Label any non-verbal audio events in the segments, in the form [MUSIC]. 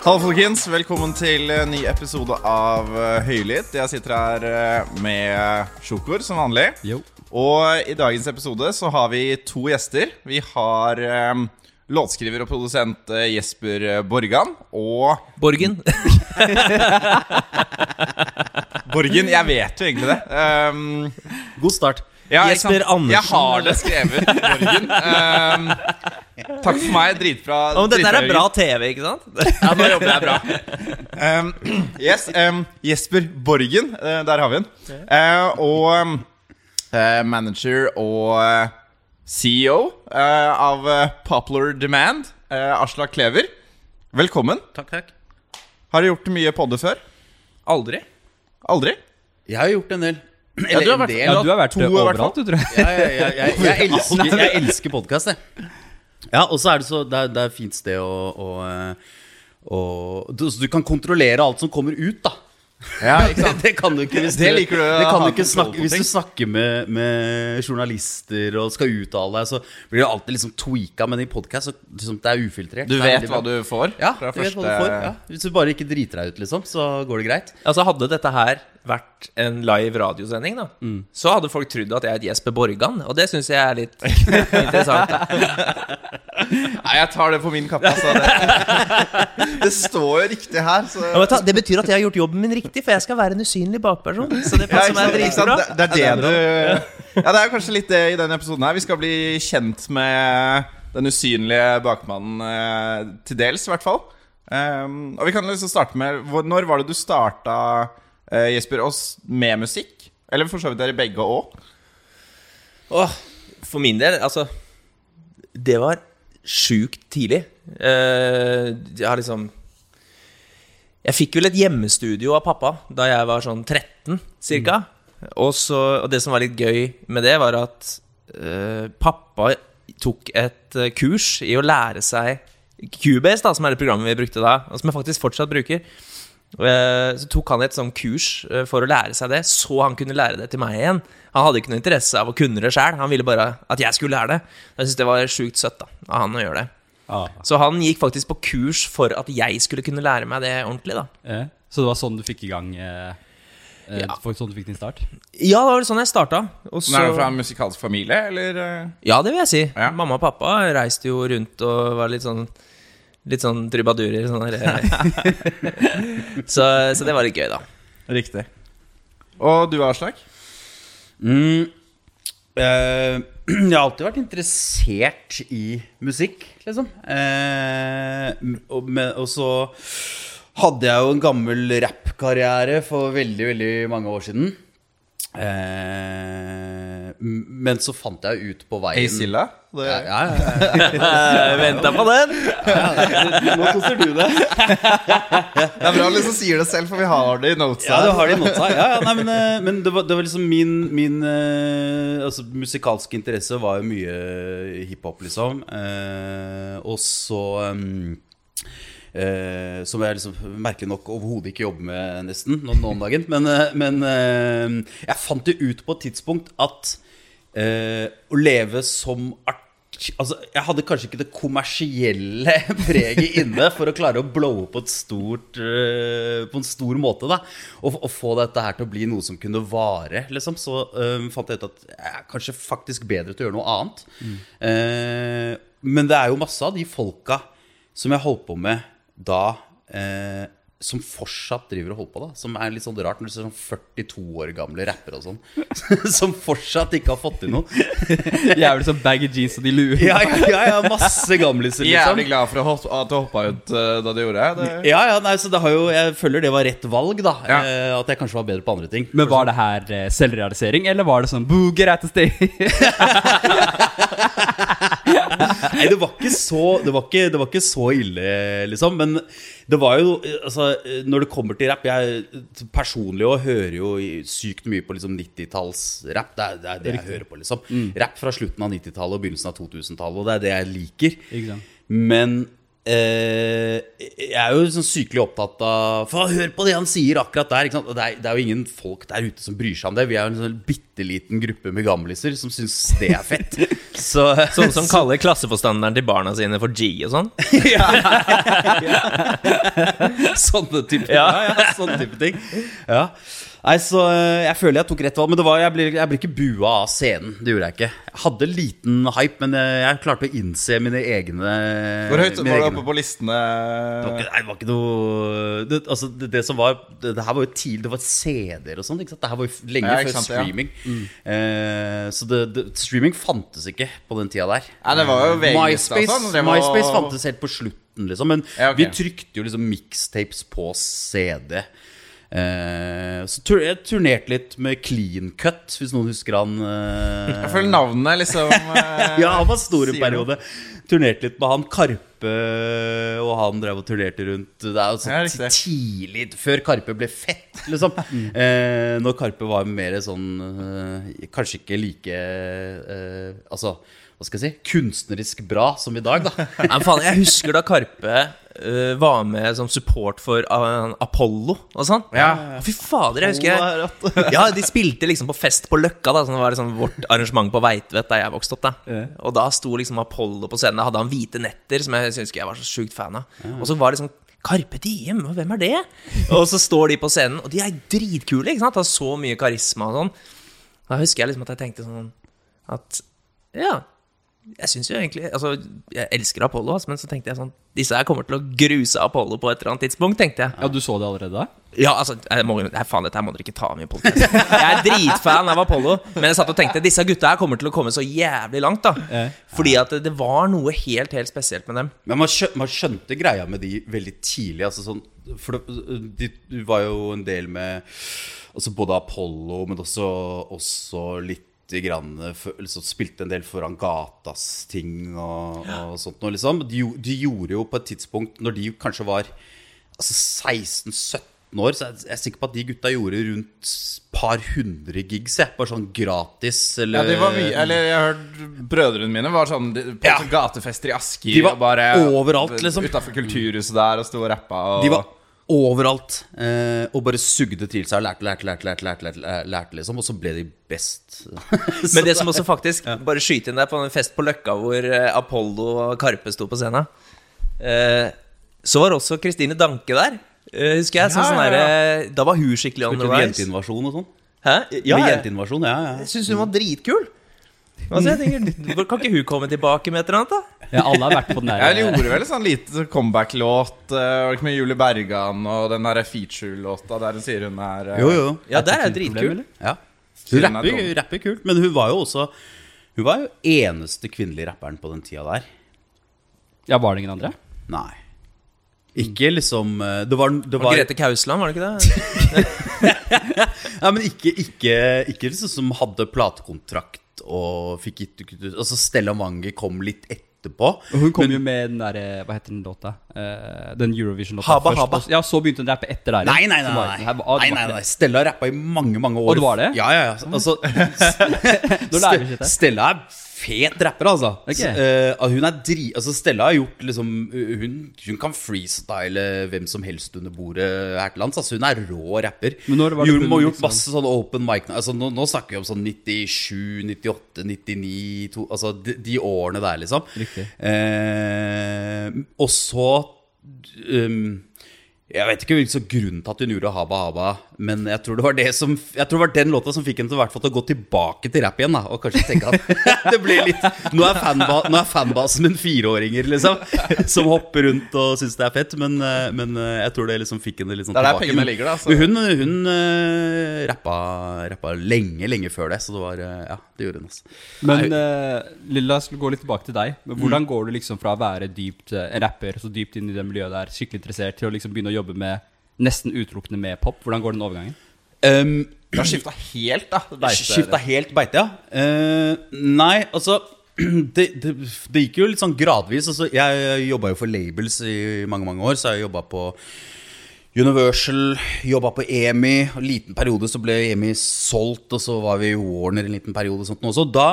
Hallo, folkens. Velkommen til en ny episode av eh, Høylytt. Jeg sitter her eh, med Sjokor, som vanlig. Jo. Og i dagens episode så har vi to gjester. Vi har um, låtskriver og produsent eh, Jesper Borgan og Borgen. [LAUGHS] Borgen, jeg vet jo egentlig det. Um, [LAUGHS] God start. Ja, Jesper? Andersen. Jeg har det skrevet, Borgen. Um, takk for meg. Dritbra. Oh, dette her dritbra, er bra TV, ikke sant? Ja, nå jobber jeg bra. Um, yes, um, Jesper Borgen, Uh, der har vi den. Uh, og um, eh, manager og CEO eh, av Popular Demand, eh, Aslak Klever. Velkommen. Takk, takk. Har du gjort mye podder før? Aldri. Aldri? Jeg har gjort en del. [CLEARS THROAT] Ja, du har en vært- del. Ja, du har vært To, overalt, du, tror jeg. Ja, ja, jeg, jeg, [LAUGHS] jeg elsker, jeg elsker podkast, jeg. Ja, og så er det så Det er, det er et fint sted å, å, eh, å du, så du kan kontrollere alt som kommer ut, da. Ja, ikke sant? Det kan du ikke hvis Det du, liker du det kan du ikke snakke, Hvis du snakker med, med journalister og skal uttale deg, så blir du alltid liksom tweaka, men i podkast så liksom, det er ufiltrert. Du vet hva du får? Ja, du første... vet hva du får. Ja. Hvis du bare ikke driter deg ut, liksom, så går det greit. Altså Hadde dette her vært en live radiosending, da så hadde folk trodd at jeg er et Jesper Borgan, og det syns jeg er litt [LAUGHS] interessant. Nei, jeg tar det på min kappe. Altså. Det, [LAUGHS] det står jo riktig her. Så. Ja, du det betyr at jeg har gjort jobben min riktig, for jeg skal være en usynlig bakperson. Så det passer meg dritbra. Det, det er det du Ja, det er kanskje litt det i denne episoden her. Vi skal bli kjent med den usynlige bakmannen eh, til dels, i hvert fall. Um, og vi kan liksom starte med Når var det du starta, eh, Jesper, oss med musikk? Eller for så vidt dere begge òg? Oh, for min del, altså Det var sjukt tidlig. Uh, jeg har liksom Jeg fikk vel et hjemmestudio av pappa da jeg var sånn 13 cirka. Og, så, og det som var litt gøy med det, var at uh, pappa tok et eh, kurs i å lære seg Cubase, da, som er det programmet vi brukte da, og som jeg faktisk fortsatt bruker. Eh, Så tok han et sånn kurs for å lære seg det, så han kunne lære det til meg igjen. Han hadde ikke noe interesse av å kunne det sjøl, han ville bare at jeg skulle lære det. Jeg synes det var sjukt søtt da, av han å gjøre det. Ah, Så han gikk faktisk på kurs for at jeg skulle kunne lære meg det ordentlig, da. eh. Så det var sånn du fikk i gang eh, eh, Ja. Sånn du fikk din start? Ja, det var sånn jeg starta. Også... Er du fra en musikalsk familie, eller? eh? ja, det vil jeg si. Ja. Mamma og pappa reiste jo rundt og var litt sånn Litt sånn trubadurer. Sånn der, eh. [LAUGHS] så, så det var litt gøy, da. Riktig. Og du, Aslak? Mm. Eh, jeg har alltid vært interessert i musikk, liksom. Eh, og, med, og så hadde jeg jo en gammel rappkarriere for veldig, veldig mange år siden. Eh, men så fant jeg ut på veien Hey Silla? Det, Ja, ja, ja, [LAUGHS] ja. venta på den! ja. Nå koser du deg. det er bra du liksom sier det selv, for vi har det i notesa. Ja, du har det i notesa. Ja, ja, nei, men, [LAUGHS] eh, men det, var, det var liksom min, min eh, Altså, musikalske interesse var jo mye hiphop, liksom. Eh, og så eh, Som jeg liksom merkelig nok overhodet ikke jobber med nesten nå, om dagen. Men, men eh, jeg fant jo ut på et tidspunkt at eh, å leve som art Altså, Jeg hadde kanskje ikke det kommersielle [LAUGHS] preget inne for å klare å blowe på, stort, eh, på en stor måte. da Og, og få dette her til å bli noe som kunne vare. liksom Så eh, fant jeg ut at jeg er kanskje faktisk bedre til å gjøre noe annet. Eh, men det er jo masse av de folka som jeg holdt på med da eh, som fortsatt driver og holder på. da Som er litt sånn rart når du ser sånn 42 år gamle rappere og sånn. [LAUGHS] som fortsatt ikke har fått til noe. [LAUGHS] Jævlig sånn baggy jeans og de luer. Ja, ja, ja, masse gamliser, Jævlig liksom. glad for at du hoppa ut eh, da du gjorde det. Ja, ja, nei, så det har jo, Jeg føler det var rett valg, da. Ja. Eh, at jeg kanskje var bedre på andre ting. Men var det her eh, selvrealisering, eller var det sånn booger at the stage? [LAUGHS] Nei, det var ikke så, det var ikke, det var ikke så ille, liksom. Men det var jo altså, Når det kommer til rapp Jeg personlig også hører jo sykt mye på liksom 90-tallsrapp. Det, det er det jeg hører på, liksom. Rapp fra slutten av 90-tallet og begynnelsen av 2000-tallet, og det er det jeg liker. Men eh, jeg er jo sånn sykelig opptatt av For Hør på det han sier akkurat der. Det, er, det er jo ingen folk der ute som bryr seg om det. Vi er jo en sånn bitte liten gruppe med gamliser som syns det er fett. [LAUGHS] Så, sånn som kaller klasseforstanderen til barna sine for G og sånn. [LAUGHS] Ja [LAUGHS] sånne type Ja. ja. ja, sånne type ting. Ja. Nei, så eh, Jeg føler jeg tok rett valg, men det var, jeg, ble, jeg ble ikke bua av scenen. Det gjorde jeg ikke. Jeg hadde liten hype, men jeg, jeg klarte å innse mine egne Hvor høyt var du oppe på listene? Det var ikke, nei, det var ikke noe det, altså, det, det som var det, det her var jo tidlig, det var CD-er og sånn. Det her var jo lenge Ja, før sant, ja. streaming. Eh, så streaming fantes ikke på den tida der. Nei, det var jo VG-lista MySpace, sånn, var- MySpace fantes helt på slutten, liksom. Men Ja, okay. vi trykte jo liksom mixtapes på CD. Eh, så tur jeg turnerte litt med Clean Cut, hvis noen husker han. eh, Jeg føler navnet liksom [LAUGHS] eh, ja, han var stor en periode. Turnerte litt med han. Karpe og han drev og turnerte rundt. Det er jo så Ja, tidlig, før Karpe ble fett, liksom. [LAUGHS] eh, når Karpe var mer sånn eh, Kanskje ikke like eh, Altså, hva skal jeg si? Kunstnerisk bra som i dag, da. Nei, faen, jeg husker da Karpe eh, var med som support for uh, Apollo og sånn. Ja. Fy fader, jeg husker [LAUGHS] Ja, de spilte liksom på fest på Løkka, da som var liksom vårt arrangement på Veitvet der jeg vokste opp. da Og da sto liksom Apollo på scenen. Da hadde han hvite netter, som jeg syns jeg var så sjukt fan av. Og så var det sånn Carpe Diem, hvem er det? Og så står de på scenen, og de er dritkule. ikke sant? Har så mye karisma og sånn. Da husker jeg liksom at jeg tenkte sånn at Ja, jeg syns jo egentlig Altså, jeg elsker Apollo, men så tenkte jeg sånn Disse her kommer til å gruse Apollo på et eller annet tidspunkt, tenkte jeg. Ja, du så det allerede da? Ja, altså, jeg må, nei, faen, dette her må dere ikke ta med i podcast. Jeg er dritfan av Apollo, men jeg satt og tenkte disse gutta her kommer til å komme så jævlig langt, da. Fordi at det, det var noe helt, helt spesielt med dem. Men man, skjønte, man skjønte greia med de veldig tidlig. Altså sånn, for de, de var jo en del med altså Både Apollo, men også, også litt grann, liksom, Spilte en del foran gatas ting og, og sånt noe, liksom. De, de gjorde jo på et tidspunkt, når de kanskje var altså 16-17 år, så er jeg sikker på at de gutta gjorde rundt par hundre gigs, jeg. Bare sånn gratis, Ja, eller de var mye Eller jeg har hørt brødrene mine var sånn på Ja. sånn gatefester i Asker. De var bare, overalt, liksom. Utafor kulturhuset der og sto og rappa. Og, De var overalt eh, og bare sugde til seg og lærte, lærte, lærte, lærte, lærte, lærte, lærte liksom, og så ble de best. [LAUGHS] Men det som også faktisk Bare skyte inn der på en fest på Løkka hvor eh, Apollo og Karpe sto på scenen. Eh, så var også Kristine Danke der. eh, husker jeg. Så Ja, sånn ja, der, eh, da var hun skikkelig on the rise. jenteinvasjon og sånn. Hæ? Ja, Med jenteinvasjon, ja, ja. jeg syns hun var dritkul. Altså, jeg tenker, Kan ikke hun komme tilbake med et eller annet, da? Ja, alle har vært på den der Jeg gjorde vel en sånn lite sånn comeback-låt uh, ikke med Julie Bergan og den der feature-låta der hun sier hun er eh, Jo, jo. Ja, der er dritkul. Ja. Hun Hun er rapper, rapper kult, men hun var jo også Hun var jo eneste kvinnelige rapperen på den tida der. Ja, var det ingen andre? Nei. Ikke liksom eh, Det var, det var Grete Kausland, var det ikke det? [LAUGHS] Ja, men ikke, ikke, ikke liksom som hadde platekontrakt og fikk gitt ut Altså Stella Mange kom litt etterpå. Og hun kom Men- jo med den derre Hva heter den låta? Eh, den Eurovision-låta først. Haba. Ja, så begynte hun å rappe etter der. Nei, nei, nei. Nei. nei, nei, ikke nei. Stella rappa i mange, mange år. Og det var det? Ja, ja, ja. Altså, [LAUGHS] vi sitt her. Stella er fet rapper, altså. Okay. Så, uh, hun er dri... Altså, Stella har gjort liksom Hun, hun kan freestyle hvem som helst under bordet her til lands. Altså, hun er rå rapper. Men når var det hun har gjort liksom- masse sånn open mic altså, nå, nå snakker vi om sånn 97, 98, 99 to, Altså de, de årene der, liksom. Riktig. Eh, og så um, Jeg vet ikke hvilken grunn til at hun gjorde Haba Haba, men jeg tror det var det som Jeg tror det var den låta som fikk henne til, hvert fall, til å gå tilbake til rapp igjen. Da, og kanskje tenke at [LAUGHS] det ble litt Nå er, fanba, nå er fanbasen min fireåringer, liksom, [LAUGHS] som hopper rundt og syns det er fett. Men, eh, men eh, jeg tror det liksom fikk henne litt sånn Det er der tilbake. pengene Men- ligger, da, så- men Hun, hun uh, rappa, rappa lenge, lenge før det, så det var uh, Ja, det gjorde hun, altså. Men uh, Lilla, jeg skulle gå litt tilbake til deg. Men Mm. Hvordan går du liksom fra å være dypt en rapper, så dypt inn i det miljøet der, skikkelig interessert, til å liksom begynne å jobbe med nesten utelukkende med pop? Hvordan går den overgangen? Um, Du har skifta helt, da. beite, Skifta helt beite, ja. Uh, nei, altså [CLEARS THROAT] det, det, det gikk jo litt sånn gradvis. Altså, jeg jobba jo for labels i mange mange år, så jeg jobba på Universal, jobba på EMI. En liten periode så ble EMI solgt, og så var vi i Warner en liten periode. og sånt også. Da,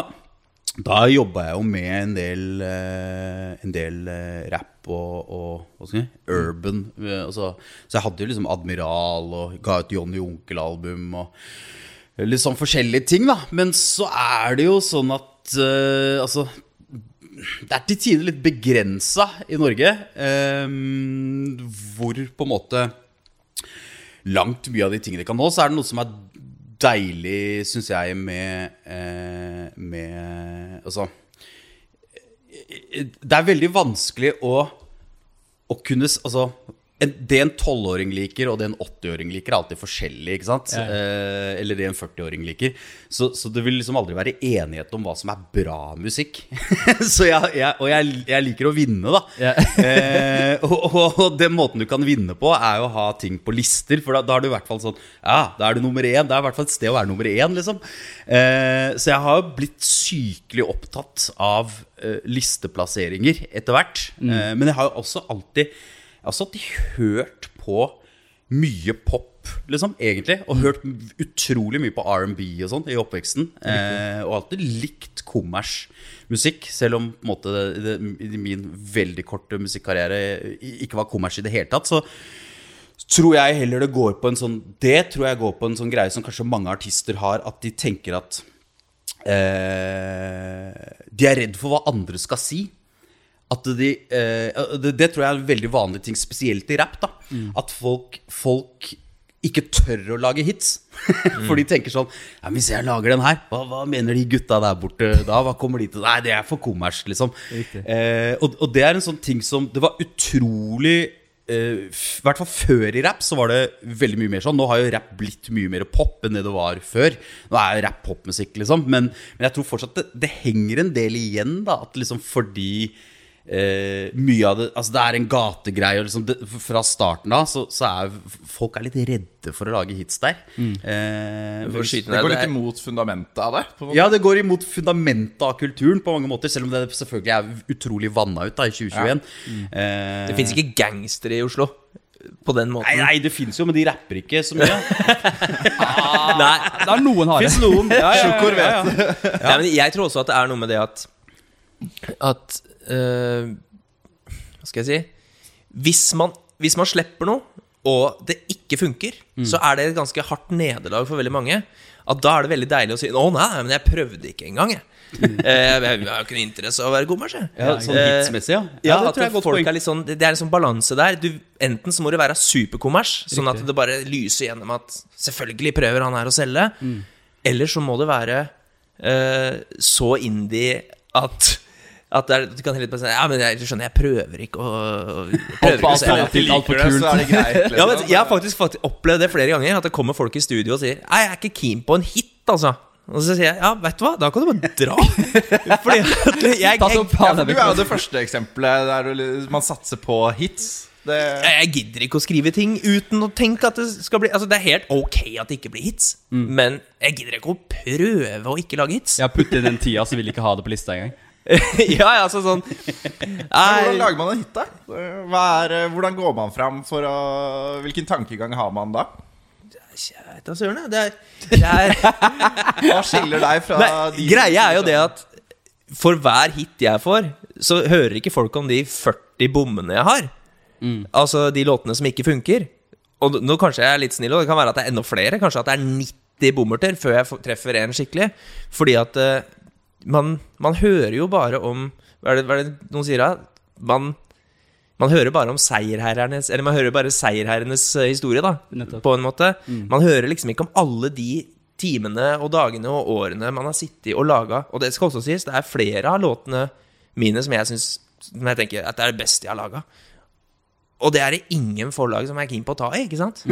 da jobba jeg jo med en del, eh, en del eh, rap og, og jeg si, urban. eh, altså, så jeg hadde jo liksom Admiral og ga ut Johnny Onkel-album. og Litt sånn forskjellige ting, da. Men så er det jo sånn at uh, Altså Det er til tider litt begrensa i Norge eh, hvor på en måte langt mye av de tingene kan nå. Så er det noe som er deilig, syns jeg, med, eh, med Altså Det er veldig vanskelig å, å kunne Altså det en 12-åring liker, og det en 80-åring liker, er alltid forskjellig. ikke sant? Ja. Eh, eller det en 40-åring liker. Så, så det vil liksom aldri være enighet om hva som er bra musikk. [LAUGHS] så jeg, jeg, og jeg, jeg liker å vinne, da. Ja. [LAUGHS] eh, og, og, og den måten du kan vinne på, er jo å ha ting på lister. For da, da er du i hvert fall sånn Ja, da er du nummer én. Det er i hvert fall et sted å være nummer én, liksom. Eh, så jeg har jo blitt sykelig opptatt av eh, listeplasseringer etter hvert. Eh, men jeg har jo også alltid Jeg har satt hørt på mye pop, liksom, egentlig. Og hørt utrolig mye på R&B og sånn i oppveksten. Eh, og alltid likt kommersmusikk, selv om på en måte det, det, min veldig korte musikkarriere ikke var kommers i det hele tatt. Så tror jeg heller det går på en sånn Det tror jeg går på en sånn greie som kanskje mange artister har, at de tenker at eh, De er redd for hva andre skal si. At de, eh, det, det tror jeg er en veldig vanlig ting, spesielt i rap. da At folk, folk ikke tør å lage hits. [LAUGHS] For de tenker sånn ja, Hvis jeg lager den her, hva, hva mener de gutta der borte da? Hva kommer de til? Nei, det er for kommers, liksom. Eh, og, og det er en sånn ting som Det var utrolig eh, I hvert fall før i rap så var det veldig mye mer sånn. Nå har jo rap blitt mye mer pop enn det det var før. Nå er jo rap popmusikk, liksom. Men, men jeg tror fortsatt det, det henger en del igjen, da. At liksom fordi eh, mye av det Altså det er en gategreie. og Liksom det, fra starten av så, så er folk er litt redde for å lage hits der. Eh, For å Det går litt imot fundamentet av det. På ja, det går imot fundamentet av kulturen på mange måter, selv om det selvfølgelig er utrolig vanna ut da i 2021. Eh, Det fins ikke gangstere i Oslo på den måten. Nei, nei, det fins jo, men de rapper ikke så mye. [LAUGHS] Nei, Det er noen harde. Fins noen. Ja, ja, ja, ja, ja. Nei, men jeg tror også at det er noe med det at At eh, Hva skal jeg si hvis man, hvis man slipper noe, og det ikke funker, så er det et ganske hardt nederlag for veldig mange. At da er det veldig deilig å si 'Å nei, men jeg prøvde ikke engang', jeg. Eh, jeg har jo ikke noe interesse av å være kommers, jeg. Ja, sånn Eh, hitsmessig, ja. Ja, det det, tror jeg er er sånn, det det er en sånn balanse der. Du, enten så må du være superkommers, sånn at det bare lyser gjennom at selvfølgelig prøver han her å selge. Mm. Eller så må det være uh, så indie at at det er, du kan heller bare si Ja, men jeg, skjønner, jeg prøver ikke å jeg prøver ikke å alt det, så er det greit. [LAUGHS] Liksom. Ja, men Jeg har faktisk, faktisk opplevd det flere ganger. At det kommer folk i studio og sier Nei, jeg er ikke keen på en hit, altså. Og så sier jeg ja, vet du hva, da kan du bare dra. [LAUGHS] Fordi at jeg, Ta jeg, Ja, du er jo det første eksempelet der man satser på hits. Det, jeg gidder ikke å skrive ting uten å tenke at det skal bli Altså, det er helt ok at det ikke blir hits, men jeg gidder ikke å prøve å ikke lage hits. Jeg har puttet inn den tida, så vil jeg ikke ha det på lista engang. [LAUGHS] ja, ja, altså sånn hvordan lager man en hit, da? Hva er, eh, hvordan går man fram for å Hvilken tankegang har man da? da søren, jeg. det er, det er [LAUGHS] Hva skiller deg fra Nei, de greia er jo det at for hver hit jeg får, så hører ikke folk om de 40 bommene jeg har. Altså de låtene som ikke funker. Og nå kanskje jeg er litt snill, og det kan være at det er enda flere. Kanskje at det er 90 bommerter før jeg treffer en skikkelig. Fordi at eh, man, man hører jo bare om Hva er det, hva er det noen sier da? Man, man hører bare om seierherrenes Eller man hører bare seierherrenes eh, historie, da. Nettopp. På en måte. Man hører liksom ikke om alle de timene og dagene og årene man har sittet og laga. Og det skal også sies, det er flere av låtene mine som jeg syns Som jeg tenker at det er det beste jeg har laga. Og det er det ingen forlag som er keen på å ta i, ikke sant? [LAUGHS]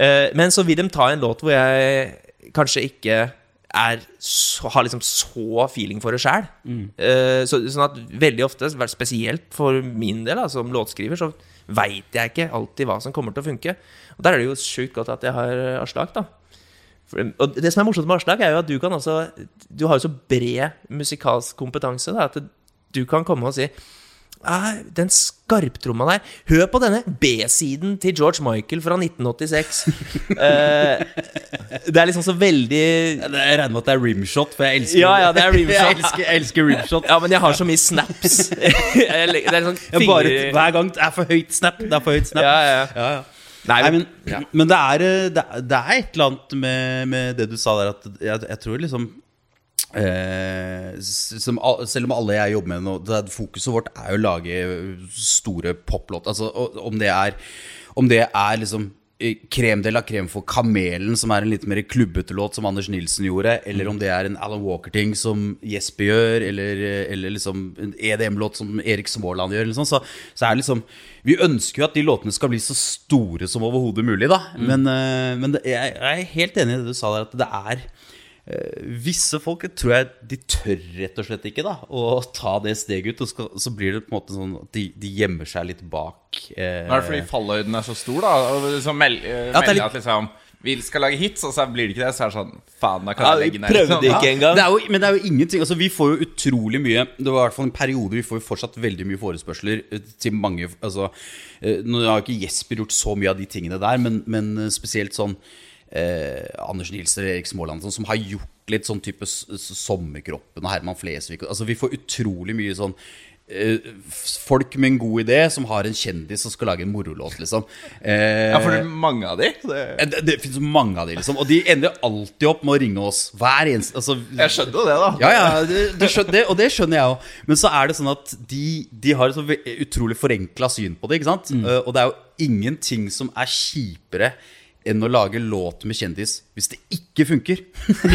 Eh, men så vil de ta en låt hvor jeg kanskje ikke er har liksom så feeling for det sjæl. så, sånn at veldig ofte, spesielt for min del da, som låtskriver, så veit jeg ikke alltid hva som kommer til å funke. Og der er det jo sjukt godt at jeg har Aslak, da. For, og det som er morsomt med Aslak, er jo at du kan altså Du har jo så bred musikalsk kompetanse da, at du kan komme og si «Ah, den skarptromma der Hør på denne B-siden til George Michael fra 1986. uh, [LAUGHS] det er liksom så veldig Jeg regner med at det er rimshot, for jeg elsker Ja, ja, det er [LAUGHS] rimshot. Jeg elsker, jeg elsker rimshot. Ja, men jeg har så mye snaps. [LAUGHS] Det er sånn Jeg bare, hver gang det er for høyt snap. Det er for høyt snap. Ja, ja, ja. Ja. Nei, Nei, men, men, men det, er, eh, det, er, det er et eller annet med, med det du sa der, at jeg, jeg tror liksom eh, som, Selv om alle jeg jobber med nå det Fokuset vårt er jo å lage store poplåter. Altså, om det er Om det er liksom eh, Krem de la krem for Kamelen, som er en litt mer klubbete låt, som Anders Nilsen gjorde, eller om det er en Alan Walker-ting som Jesper gjør, eller, eh, eller liksom en EDM-låt som Erik Småland gjør, eller sånn, så, så er det liksom Vi ønsker jo at de låtene skal bli så store som overhodet mulig, da. Men, eh, men det, jeg, jeg er helt enig i det du sa der, at det er Eh, Visse folk tror jeg de tør rett og slett ikke da å ta det steget ut. Og skal, så blir det på en måte sånn at de, de gjemmer seg litt bak. Eh, Nå er det fordi fallhøyden er så stor, da. Og liksom mel eh, Ja, er melder litt- at liksom Vi skal lage hits, og så blir det ikke det. Så er det sånn Faen, da kan Ja, jeg vi legge ned. prøvde liksom. ikke engang. det er jo, men det er jo ingenting altså Vi får jo utrolig mye Det var i hvert fall en periode Vi får jo fortsatt veldig mye forespørsler eh, Til mange altså, eh, Nå har jo ikke Jesper gjort så mye av de tingene der Men, men eh, spesielt sånn eh, Anders Nilsen og Erik Småland sånn, Som har gjort litt sånn type Sommerkroppen og Herman Flesvig Altså vi får utrolig mye sånn eh, Folk med en god idé Som har en kjendis som skal lage en morolåt liksom eh, Ja, for det er mange av de. Det, Det, det finnes mange av de, liksom. Og de ender alltid opp med å ringe oss hver eneste altså, jeg skjønner jo det, da. Ja, ja, det, det skjønner, det, og det skjønner jeg òg. Men så er det sånn at de, de har et så utrolig forenkla syn på det. ikke sant? Eh, og det er jo ingenting som er kjipere enn å lage låt med kjendis hvis det ikke funker.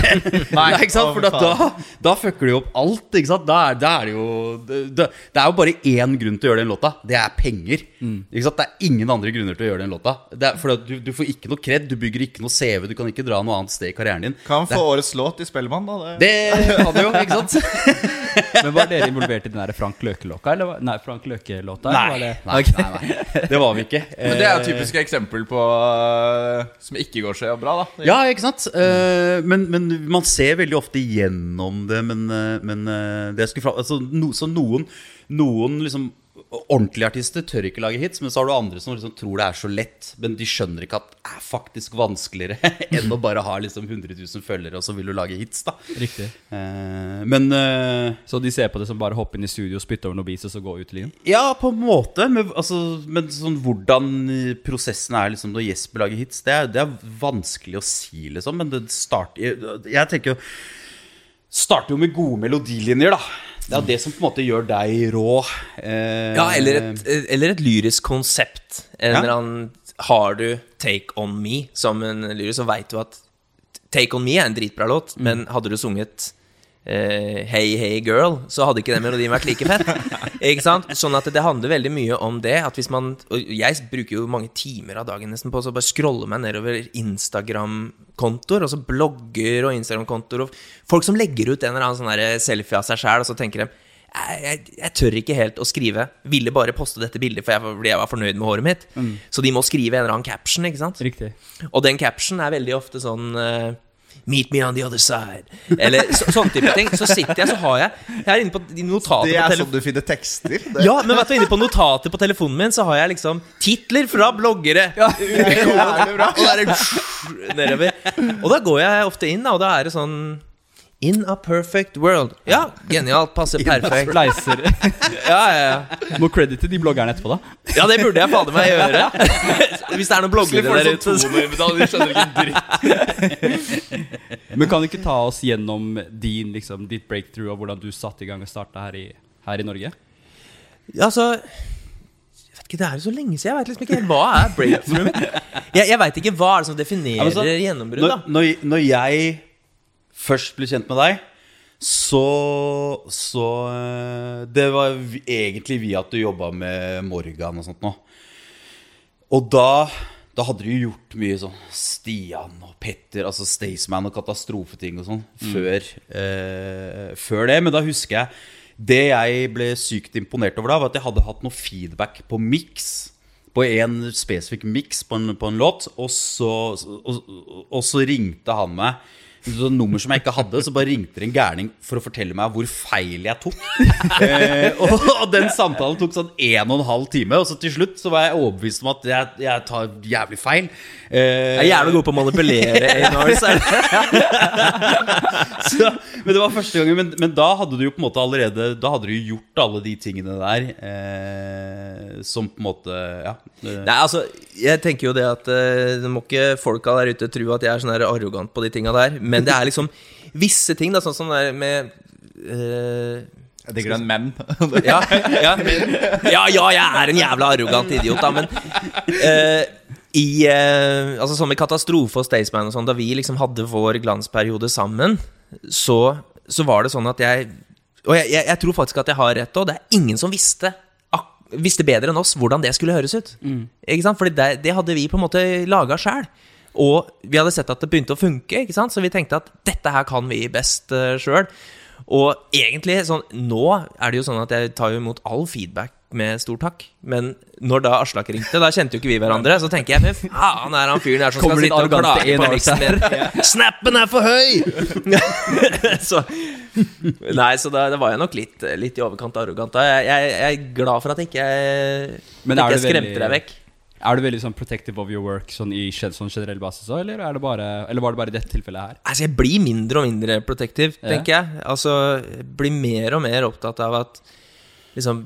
[LAUGHS] Nei, ikke sant? For da, da, da fucker du opp alt. ikke sant? Da da er det jo det, det, er jo bare én grunn til å gjøre den låta. Det er penger. Ikke sant? Det er ingen andre grunner til å gjøre den låta. Det er, for du, du får ikke noe kred, du bygger ikke noe CV, du kan ikke dra noe annet sted i karrieren din. Kan få årets låt i Spellemann, da. Det. Det hadde jo, ikke sant? [LAUGHS] [LAUGHS] Men Var dere involvert i den der Frank Løke-låta? Nei, Frank Løke-låta? Nei, det- nei, nei, nei. Det var vi ikke. [LAUGHS] Men det er jo Eh, typiske eksempel på uh, som ikke går så bra, da. Ja, ikke sant? Eh, men, men man ser veldig ofte gjennom det. Men, eh, men eh, det jeg skulle fra, altså, no, så noen, noen liksom ordentlige artister tør ikke lage hits, men så har du andre som liksom tror det er så lett. Men de skjønner ikke at det er faktisk vanskeligere [LAUGHS] enn å bare ha liksom 100 000 følgere, og så vil du lage hits, da. Riktig. Eh, men eh, Så de ser på det som bare hoppe inn i studio, spytte over noen beats og så gå ut til linjen? Ja, på en måte. Men, altså, men sånn, hvordan prosessen er liksom, når Jesper lager hits, det er, det er vanskelig å si, liksom. Men det starter Jeg, jeg tenker jo Starter jo med gode melodilinjer, da. Det er det som på en måte gjør deg rå. Eh, Ja, eller et, eller et lyrisk konsept. En eller annen Har du Take On Me som en lyrisk, så veit du at Take On Me er en dritbra låt, men hadde du sunget eh, Hey Hey Girl, så hadde ikke den melodien vært like fett. Ikke sant? Sånn at det handler veldig mye om det. At hvis man Og jeg bruker jo mange timer av dagen nesten på å bare scrolle meg nedover Instagram-kontoer, altså blogger og Instagram-kontoer, og folk som legger ut en eller annen sånn selfie av seg sjæl, og så tenker de jeg, jeg, jeg tør ikke helt å skrive. Ville bare poste dette bildet for jeg, fordi jeg var fornøyd med håret mitt. Så de må skrive en eller annen caption, ikke sant? Riktig. Og den captionen er veldig ofte sånn eh, Meet me on the other side. Eller så, sånn type ting. Så sitter jeg, så har jeg Jeg er inne på notater Det er sånn du finner tekster. Det. Ja, men vet du, inne på notater på telefonen min så har jeg liksom titler fra bloggere. Ja. Jævlig bra. Og, da er det nedover. og da går jeg ofte inn, da, og da er det sånn In a perfect world. Ja, genialt. Passer perfekt. Spleiser. [LAUGHS] Ja, ja, ja. Må kredite de bloggerne etterpå, da. ja, det burde jeg fader meg gjøre. [LAUGHS] Hvis det er noen bloggere der ute. så- De skjønner ikke en. Men kan du ikke ta oss gjennom din, liksom, ditt breakthrough, og hvordan du satte i gang og starta her, i- her i Norge? Ja, altså Jeg vet ikke, Det er jo så lenge siden. Jeg vet liksom ikke helt hva er breakthrough. Jeg, jeg veit ikke hva er det som definerer Ja, så- gjennombrudd. når, da når, når jeg først ble kjent med deg, så, så eh, Det var egentlig via at du jobba med Morgan og sånt nå. Og da, da hadde du gjort mye sånn Stian og Petter, altså Staysman og katastrofeting og sånn, før, eh, før det. Men da husker jeg Det jeg ble sykt imponert over da, var at jeg hadde hatt noe feedback på mix. På en spesifikk mix på, på en låt, og så, og, og så ringte han meg et sånt nummer som jeg ikke hadde, så bare ringte det en gærning for å fortelle meg hvor feil jeg tok. eh, og, og den samtalen tok sånn en og en halv time, og så til slutt så var jeg overbevist om at jeg, jeg tar jævlig feil. Eh, Jeg er jævlig god på å manipulere. [LAUGHS] Er så, men det var første gangen men, men da hadde du jo på en måte allerede Da hadde du jo gjort alle de tingene der eh, som på en måte Ja. eh, Nei, altså, jeg tenker jo det at eh, Det må ikke folka der ute tro at jeg er sånn her arrogant på de tinga der. Men det er liksom visse ting, da, sånn som det er med uh, Jeg digger den menn. ja, ja. ja, ja, jeg er en jævla arrogant idiot, da, men uh, i uh, Altså sånn med Katastrofe og Staysman og sånn, da vi liksom hadde vår glansperiode sammen, så, så var det sånn at jeg Og jeg, jeg, jeg tror faktisk at jeg har rett òg. Det er ingen som visste Visste bedre enn oss hvordan det skulle høres ut. Ikke sant? Fordi det, det hadde vi på en måte laga sjæl. Og vi hadde sett at det begynte å funke, ikke sant? så vi tenkte at dette her kan vi best uh, sjøl. Og egentlig, sånn, nå er det jo sånn at jeg tar jo imot all feedback med stor takk. Men når da Aslak ringte, da kjente jo ikke vi hverandre. Så tenker jeg, men faen er han fyren her som Kommer skal sitte og klage på miksen? Snappen er for høy! [LAUGHS] så Nei, så da, da var jeg nok litt, litt i overkant arrogant. Jeg, jeg, jeg er glad for at jeg ikke, Men ikke jeg skremte deg vekk. Er du veldig sånn protective of your work sånn i sånn generell basis òg, eller, er eller var det bare i dette tilfellet her? Altså, jeg blir mindre og mindre protective, Ja. tenker jeg. Altså, jeg blir mer og mer opptatt av at liksom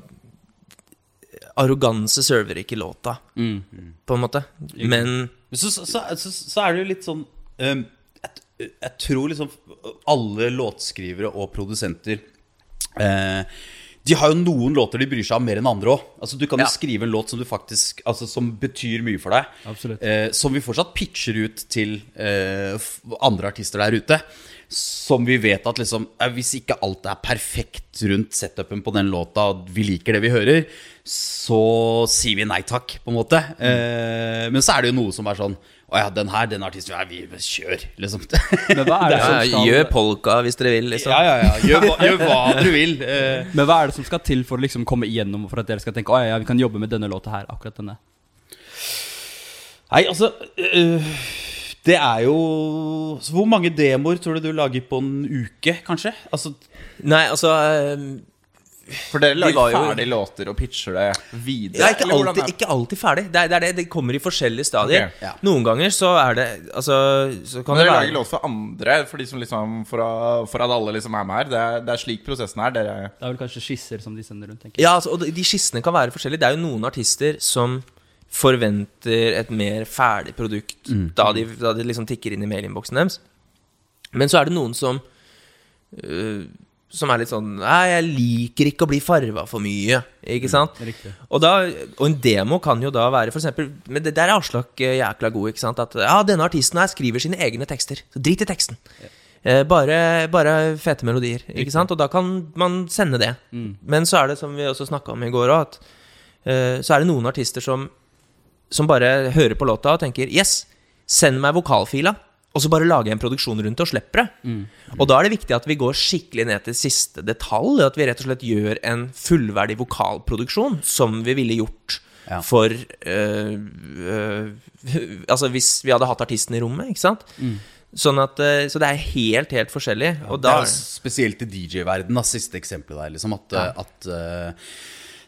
Arroganse server ikke låta, på en måte. Men så, så, så, så, er det jo litt sånn um, jeg, jeg tror liksom alle låtskrivere og produsenter uh, De har jo noen låter de bryr seg om mer enn andre òg. Altså, du kan jo Ja. skrive en låt som du faktisk Altså som betyr mye for deg. Eh, som vi fortsatt pitcher ut til eh, andre artister der ute. Som vi vet at liksom eh, Hvis ikke alt er perfekt rundt setupen på den låta, og vi liker det vi hører, så sier vi nei takk, på en måte. Eh, men så er det jo noe som er sånn Å ja, den her, den artisten ja, vi Kjør, liksom. [LAUGHS] Men hva er det som skal, gjør polka hvis dere vil, liksom. ja, ja, ja. Gjør, gjør hva dere vil. Eh, men hva er det som skal til for å liksom komme igjennom, for at dere skal tenke Å ja, ja, vi kan jobbe med denne låta her, akkurat denne? Nei, altså øh, Det er jo så Hvor mange demoer tror du du lager på en uke, kanskje? Altså, Nei, altså eh, For dere lager de jo- ferdige låter og pitcher det videre? Ja, ikke alltid, ikke alltid ferdig. Det er, det er det, det kommer i forskjellige stadier. Okay. ja. Noen ganger så er det Altså så kan Men dere lager låt for andre, for, de som liksom, for, å, for at alle liksom er med her. Det er, det er slik prosessen er. Dere Det er vel kanskje skisser som de sender rundt, tenker jeg. Ja, altså, og de- de skissene kan være forskjellige. Det er jo noen artister som forventer et mer ferdig produkt da, de, da de liksom tikker inn i mailinnboksen deres. Men så er det noen som uh, Som er litt sånn Nei, jeg liker ikke å bli farva for mye. Ikke sant? Riktig. Og, da, og en demo kan jo da være eksempel, Men det der er Aslak eh, jækla god. ikke sant? At ja, denne artisten her skriver sine egne tekster. Så drit i teksten. Eh, bare, bare fete melodier. ikke sant? Og da kan man sende det. Men så er det, som vi også snakka om i går òg, at eh, så er det noen artister som, som bare hører på låta og tenker Yes, send meg vokalfila. Og så bare lager jeg en produksjon rundt det og slipper det. Og da er det viktig at vi går skikkelig ned til siste detalj. At vi rett og slett gjør en fullverdig vokalproduksjon som vi ville gjort Ja. for øh, øh, Altså hvis vi hadde hatt artisten i rommet, ikke sant? Sånn at, øh, så det er helt, helt forskjellig. Og det er spesielt i DJ-verden, da, siste eksempelet der, liksom. At, ja. at eh,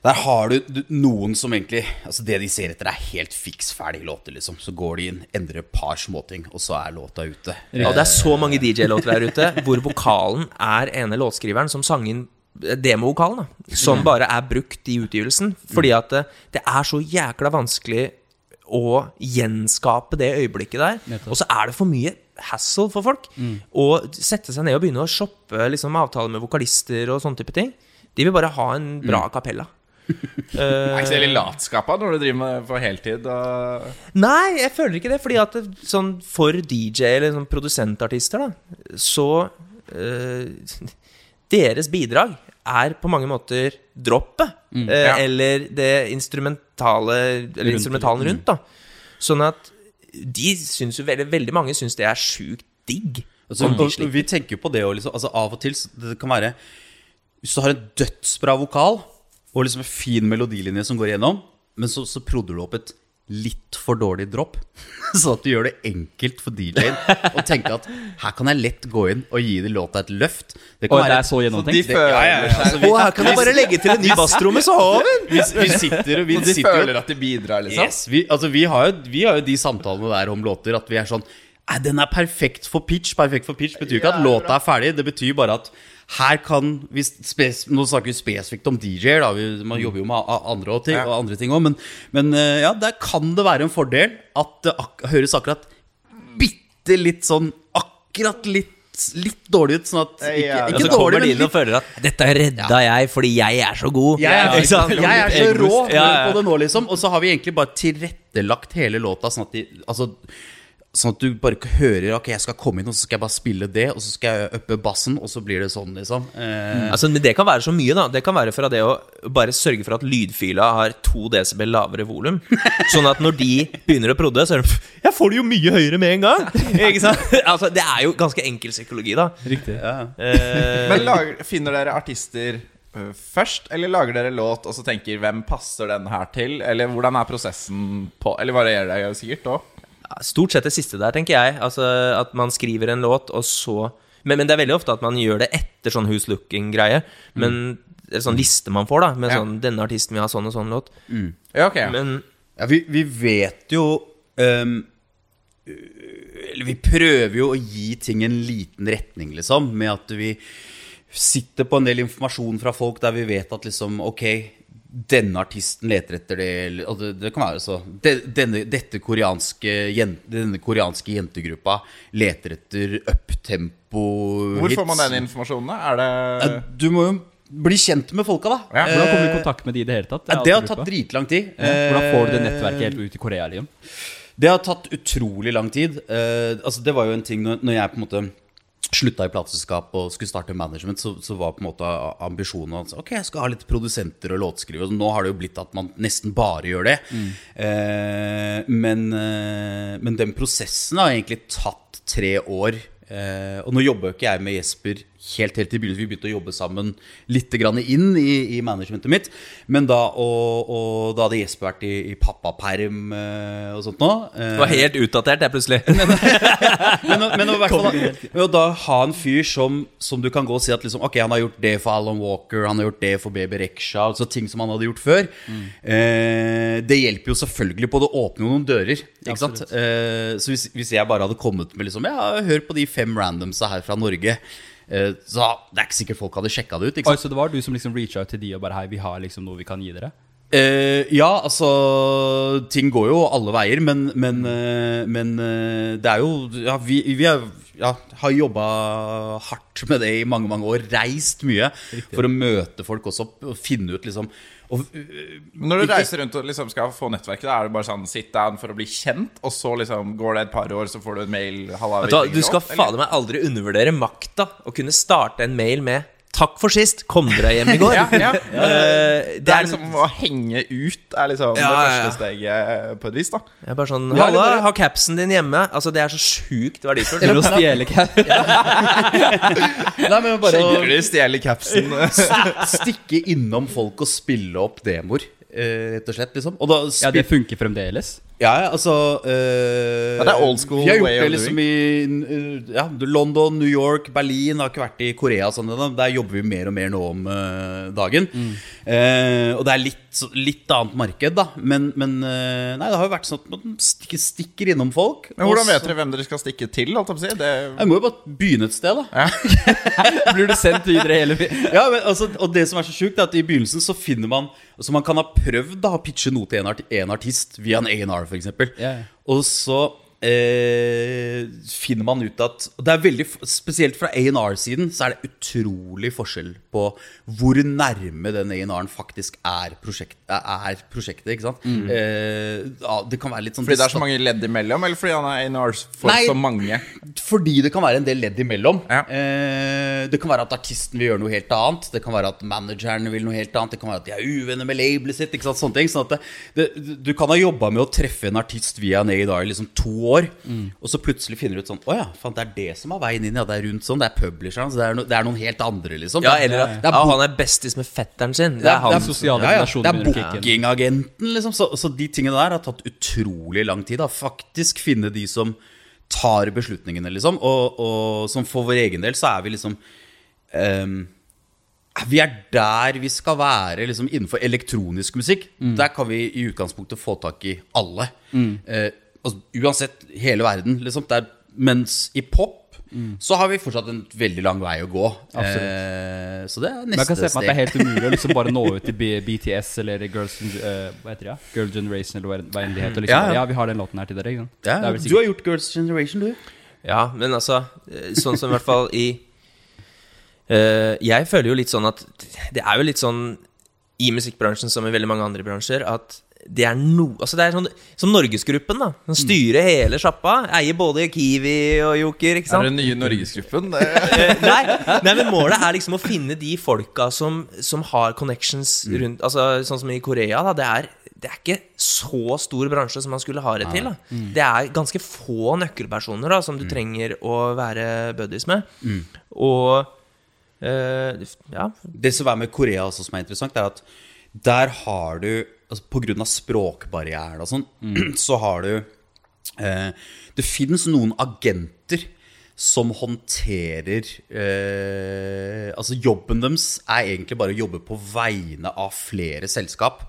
der har du du- noen som egentlig Altså Det de ser etter, er helt fiks ferdige låter, liksom. Så går de inn, endrer et par småting, og så er låta ute. Og det er så mange DJ-låter der ute hvor vokalen er ene låtskriveren som sang inn eh, demovokalen, da, som bare er brukt i utgivelsen. Fordi at det, det er så jækla vanskelig å gjenskape det øyeblikket der. Og så er det for mye hassle for folk. Å sette seg ned og begynne å shoppe liksom, avtaler med vokalister og sånne type ting. De vil bare ha en bra kapella. Det [LAUGHS] er ikke så litt latskap når du driver med det på heltid. Og... Nei, jeg føler ikke det. Fordi at det, sånn, for DJ eller sånn produsentartister, da, så øh, [LAUGHS] Deres bidrag er på mange måter droppet. Mm, Ja. Eller det instrumentale Eller Rundt, instrumentalen rundt, da. Sånn at de syns jo veldig, veldig mange syns det er sjukt digg. Altså, og vi tenker jo på det òg, liksom. Altså, av og til så det kan være Hvis du har en dødsbra vokal og liksom en fin melodilinje som går igjennom, men så, så prodder du opp et litt for dårlig dropp. [LAUGHS] Sånn at du gjør det enkelt for DJ-en å tenke at her kan jeg lett gå inn og gi de låta et løft. Det Og det er så Så de gjennomtenkt? det, ja, ja, ja. Altså, vi, her kan jeg bare legge til en ny basstromme, så har vi den! vi, vi sitter og vi [LAUGHS] de sitter føler at de bidrar, liksom? Yes, vi, altså, vi, har jo, vi har jo de samtalene der om låter at vi er sånn Nei, den er perfekt for pitch. Perfekt for pitch betyr ikke at låta er ferdig. Det betyr bare at her kan vi spes, Nå snakker vi spesifikt om DJ-er, man jobber jo med andre ting, Ja. og andre ting òg. Men, men eh, ja, der kan det være en fordel at det ak høres akkurat bitte litt sånn akkurat litt, litt dårlig ut. Sånn at Ja, Ikke, Og ikke så kommer dårlig, de men inn og føler at 'dette redda jeg fordi jeg er så god'. jeg er, Ikke sant? jeg er så rå Ja, ja. på det nå, liksom. Og så har vi egentlig bare tilrettelagt hele låta sånn at, de, altså, sånn at du bare hører Ok, jeg skal komme inn, og så skal jeg bare spille det, og så skal jeg uppe bassen, og så blir det sånn, liksom. Eh, Altså, men det kan være så mye, da. Det kan være fra det å bare sørge for at lydfila har to desibel lavere volum. [LAUGHS] Sånn at når de begynner å prodde, så er det Jeg får det jo mye høyere med en gang! [LAUGHS] Ikke sant? Altså, det er jo ganske enkel psykologi, da. Riktig. ja. Eh, Men lager, finner dere artister øh, først, eller lager dere låt og så tenker 'hvem passer den her til'? Eller hvordan er prosessen på Eller varierer det sikkert òg? Stort sett det siste der, tenker jeg. Altså At man skriver en låt, og så men, men det er veldig ofte at man gjør det etter sånn Who's Looking-greie. Men det er sånn liste man får, da. Med Ja. sånn 'Denne artisten vil ha sånn og sånn låt'. Ja, ok. Men Ja, vi, vi vet jo um, Eller vi prøver jo å gi ting en liten retning, liksom. Med at vi sitter på en del informasjon fra folk der vi vet at liksom Ok, denne artisten leter etter det, eller og det, det kan være så denne, dette koreanske, Denne koreanske jentegruppa leter etter uptempo Hvor får man den informasjonen? da? Er det Du må jo bli kjent med folka, da. Ja, Hvordan kommer du i Eh, kontakt med de i det hele tatt? ja, er det har tatt dritlang tid. Hvordan får du det Eh, nettverket helt ut i Korea? Liksom? Det har tatt utrolig lang tid. Eh, altså Det var jo en ting når jeg på en måte slutta i plateselskap og skulle starte management, så, så var på en måte ambisjonen hans ok, jeg skal ha litt produsenter og låtskrive. Nå har det jo blitt at man nesten bare gjør det. Eh, men, eh, men den prosessen har egentlig tatt tre år. Eh, og nå jobber jo ikke jeg med Jesper helt helt i begynnelsen. Vi begynte å jobbe sammen litt grann inn i, i managementet mitt. Men da, og, og da hadde Jesper vært i, i pappaperm eh, og sånt nå. Eh, det var helt utdatert, jeg, plutselig. [LAUGHS] men, men å, i hvert fall, da, men å da ha en fyr som, som du kan gå og si at liksom, Ok, han har gjort det for Alan Walker, han har gjort det for Baby Reksha, altså ting som han hadde gjort før. Eh, det hjelper jo selvfølgelig på. Det åpner jo noen dører. Ikke sant? Eh, så hvis, hvis jeg bare hadde kommet med liksom Ja, hør på de fem randomsa her fra Norge. Eh, så det er ikke sikkert folk hadde sjekka det ut. Oi, så det var du som liksom reacha ut til de og bare Hei, vi har liksom noe vi kan gi dere? Uh, ja, altså Ting går jo alle veier, men, men, uh, men uh, det er jo Ja, vi, vi er, ja, har jobba hardt med det i mange mange år. Reist mye for å møte folk også og finne ut liksom og, eh, Når du reiser rundt og liksom skal få nettverket, da er det bare sånn sit down for å bli kjent, og så liksom går det et par år, så får du en mail halla, Vet du, skal fader meg aldri undervurdere makta å kunne starte en mail med 'Takk for sist, kom dere hjem i går'. [LAUGHS] Ja, ja. Uh, [LAUGHS] Det er liksom å henge ut er liksom Ja, det ja, første steget på et vis, da. Jeg er bare sånn Ja, 'Halla, bare- ha capsen din hjemme'. Altså, det er så sjukt verdifullt. [LAUGHS] Eller å stjele capsen. Nei, men bare du stjeler capsen? stikke innom folk og spille opp demoer, eh, rett og slett. liksom Og da Ja, det funker fremdeles. Ja, ja, altså eh, Ja, det er old school way of liksom i eh, ja, London, New York, Berlin. Har ikke vært i Korea. Sånn, der jobber vi mer og mer nå om eh, dagen. Mm. Uh, og det er litt, litt annet marked, da. Men, men nei, det har jo vært sånn at man stikker, stikker innom folk. Men hvordan vet dere hvem dere skal stikke til? Holdt jeg si? Det, Jeg må jo bare begynne et sted, da. [LAUGHS] Blir du sendt videre hele [LAUGHS] Ja, men, altså, og det som er så sjukt, er at i begynnelsen så finner man Så Man kan ha prøvd da, å pitche noe til en, art en artist via en A&R, f.eks. Yeah. Og så eh, finner man ut at det er veldig, Spesielt fra A&R-siden så er det utrolig forskjell på hvor nærme den A&R-en faktisk er, prosjekt, er prosjektet. ikke sant? Eh, ja, det kan være litt sånn fordi det er så mange ledd imellom, eller fordi han er A&R for Nei. så mange? fordi det kan være en del ledd imellom. Ja. Eh, det kan være at artisten vil gjøre noe helt annet. Det kan være at manageren vil noe helt annet. Det kan være at de er uvenner med labelet sitt. Ikke sant? Sånne ting Sånn at det, det, Du kan ha jobba med å treffe en artist via en A&R liksom to år, og så plutselig finner du ut sånn Å ja, faen, det er det som er veien inn. Ja, det er rundt sånn. Det er publisheren. Så det er, no, det er noen helt andre, liksom. Ja, er- eller at er ja, han er bestis med fetteren sin. Det er han. det er, sosiale ja, ja, det er bookingagenten, liksom. Så, så de tingene der har tatt utrolig lang tid. Da. Faktisk finne de som tar beslutningene, liksom. Og, og som for vår egen del så er vi liksom um, vi er der vi skal være liksom, innenfor elektronisk musikk. Der kan vi i utgangspunktet få tak i alle. Eh, altså, uansett hele verden. Liksom. Der, mens i pop så har vi fortsatt en veldig lang vei å gå. Eh, så det er Men jeg kan se på meg at det er helt umulig å liksom bare nå ut til B- [LAUGHS] BTS eller Girls uh, Hva heter det? Girl Generation eller hva enn det heter. Liksom, Ja, ja, ja. vi har den låten her til dere. Ikke sant? Ja, Det er vel du har gjort Girls Generation, du. Ja, men altså eh, Sånn som i hvert fall i uh, Jeg føler jo litt sånn at Det er jo litt sånn i musikkbransjen som i veldig mange andre bransjer at det er no, altså det er sånn, Som Norgesgruppen, da. Som styrer hele sjappa. Eier både Kiwi og Joker. ikke Er det den nye Norgesgruppen? [LAUGHS] Eh, nei, nei, men målet er liksom å finne de folka som, som har connections rundt Altså Sånn som i Korea, da. Det er, det er ikke så stor bransje som man skulle ha det til. da Det er ganske få nøkkelpersoner da som du trenger å være buddies med. Og øh, ja. Det som er med Korea også som er interessant, er at der har du altså På grunn av språkbarrieren og sånn, [CLEARS THROAT] så har du eh, Det fins noen agenter som håndterer eh, Altså jobben deres er egentlig bare å jobbe på vegne av flere selskap.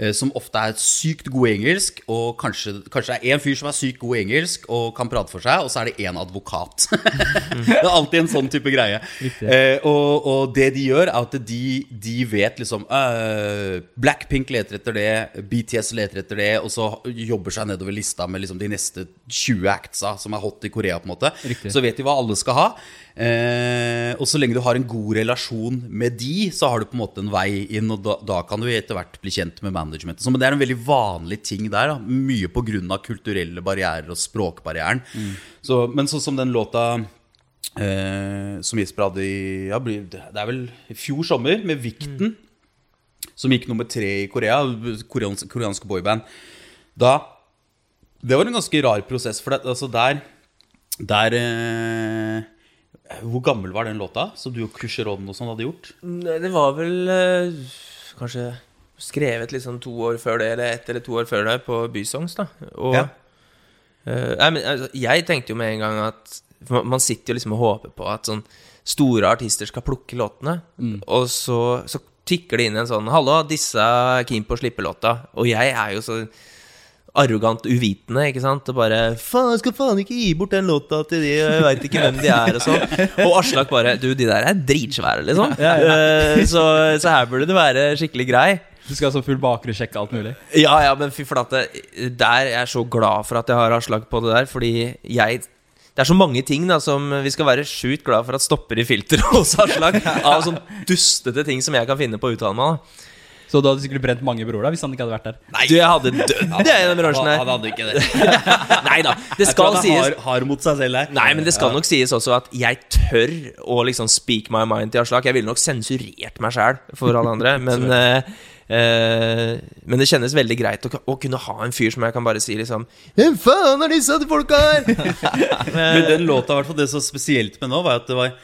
Eh, Som ofte er sykt god i engelsk, og kanskje, kanskje det er én fyr som er sykt god i engelsk og kan prate for seg, og så er det én advokat. [LAUGHS] det er alltid en sånn type greie. Eh, og, og det de gjør, er at de, de vet liksom uh, Blackpink leter etter det, BTS leter etter det, og så jobber seg nedover lista med liksom de neste 20 actsa som er hot i Korea, på en måte. Riktig. Så vet de hva alle skal ha. Eh, og så lenge du har en god relasjon med de, så har du på en måte en vei inn, og da, da kan du etter hvert bli kjent med managementet. Men det er en veldig vanlig ting der, da. mye pga. kulturelle barrierer og språkbarrieren. Så, men sånn som den låta eh, som Jesper hadde i ja, Det er vel i fjor sommer, med Vikten, som gikk nummer tre i Korea, koreansk, koreanske boyband. Da Det var en ganske rar prosess, for det, altså der Der eh, Hvor gammel var den låta som du og Kusheron og sånn hadde gjort? Det var vel eh, kanskje skrevet liksom to år før det, eller ett eller to år før det, på Bysongs, da. Og Ja. eh, nei, men, altså, jeg tenkte jo med en gang at for man- Man sitter jo liksom og håper på at sånn store artister skal plukke låtene, og så, så tikker det inn en sånn 'Hallo, disse er keen på å slippe låta', og jeg er jo så arrogant uvitende, ikke sant? Og bare 'Faen, jeg skal faen ikke gi bort den låta til de, jeg veit ikke hvem de er', og sånn. Og Aslak bare 'Du, de der er dritsvære', liksom. Eh, Så, så her burde du være skikkelig grei. Du skal ha så full bakre sjekke alt mulig. Ja, ja, men fy flate. Der er jeg så glad for at jeg har Aslak på det der, fordi jeg det er så mange ting da som vi skal være sjukt glad for at stopper i filteret [LAUGHS] hos Aslak. Av sånn dustete ting som jeg kan finne på å uttale meg. da. Så du hadde sikkert brent mange broer da, hvis han ikke hadde vært der. Nei. Du, jeg hadde dødd i den bransjen her. hadde ikke det. [LAUGHS] Nei da, det Jeg tror han sies Har, har mot seg selv her. Nei, men det skal nok sies også at jeg tør å liksom speak my mind til Aslak. Jeg ville nok sensurert meg sjæl for alle andre, [LAUGHS] men eh, eh, Men det kjennes veldig greit å, å kunne ha en fyr som jeg kan bare si liksom Hvem faen er disse folka her? [LAUGHS] Men den låta, i hvert fall det som er spesielt med nå, var at det var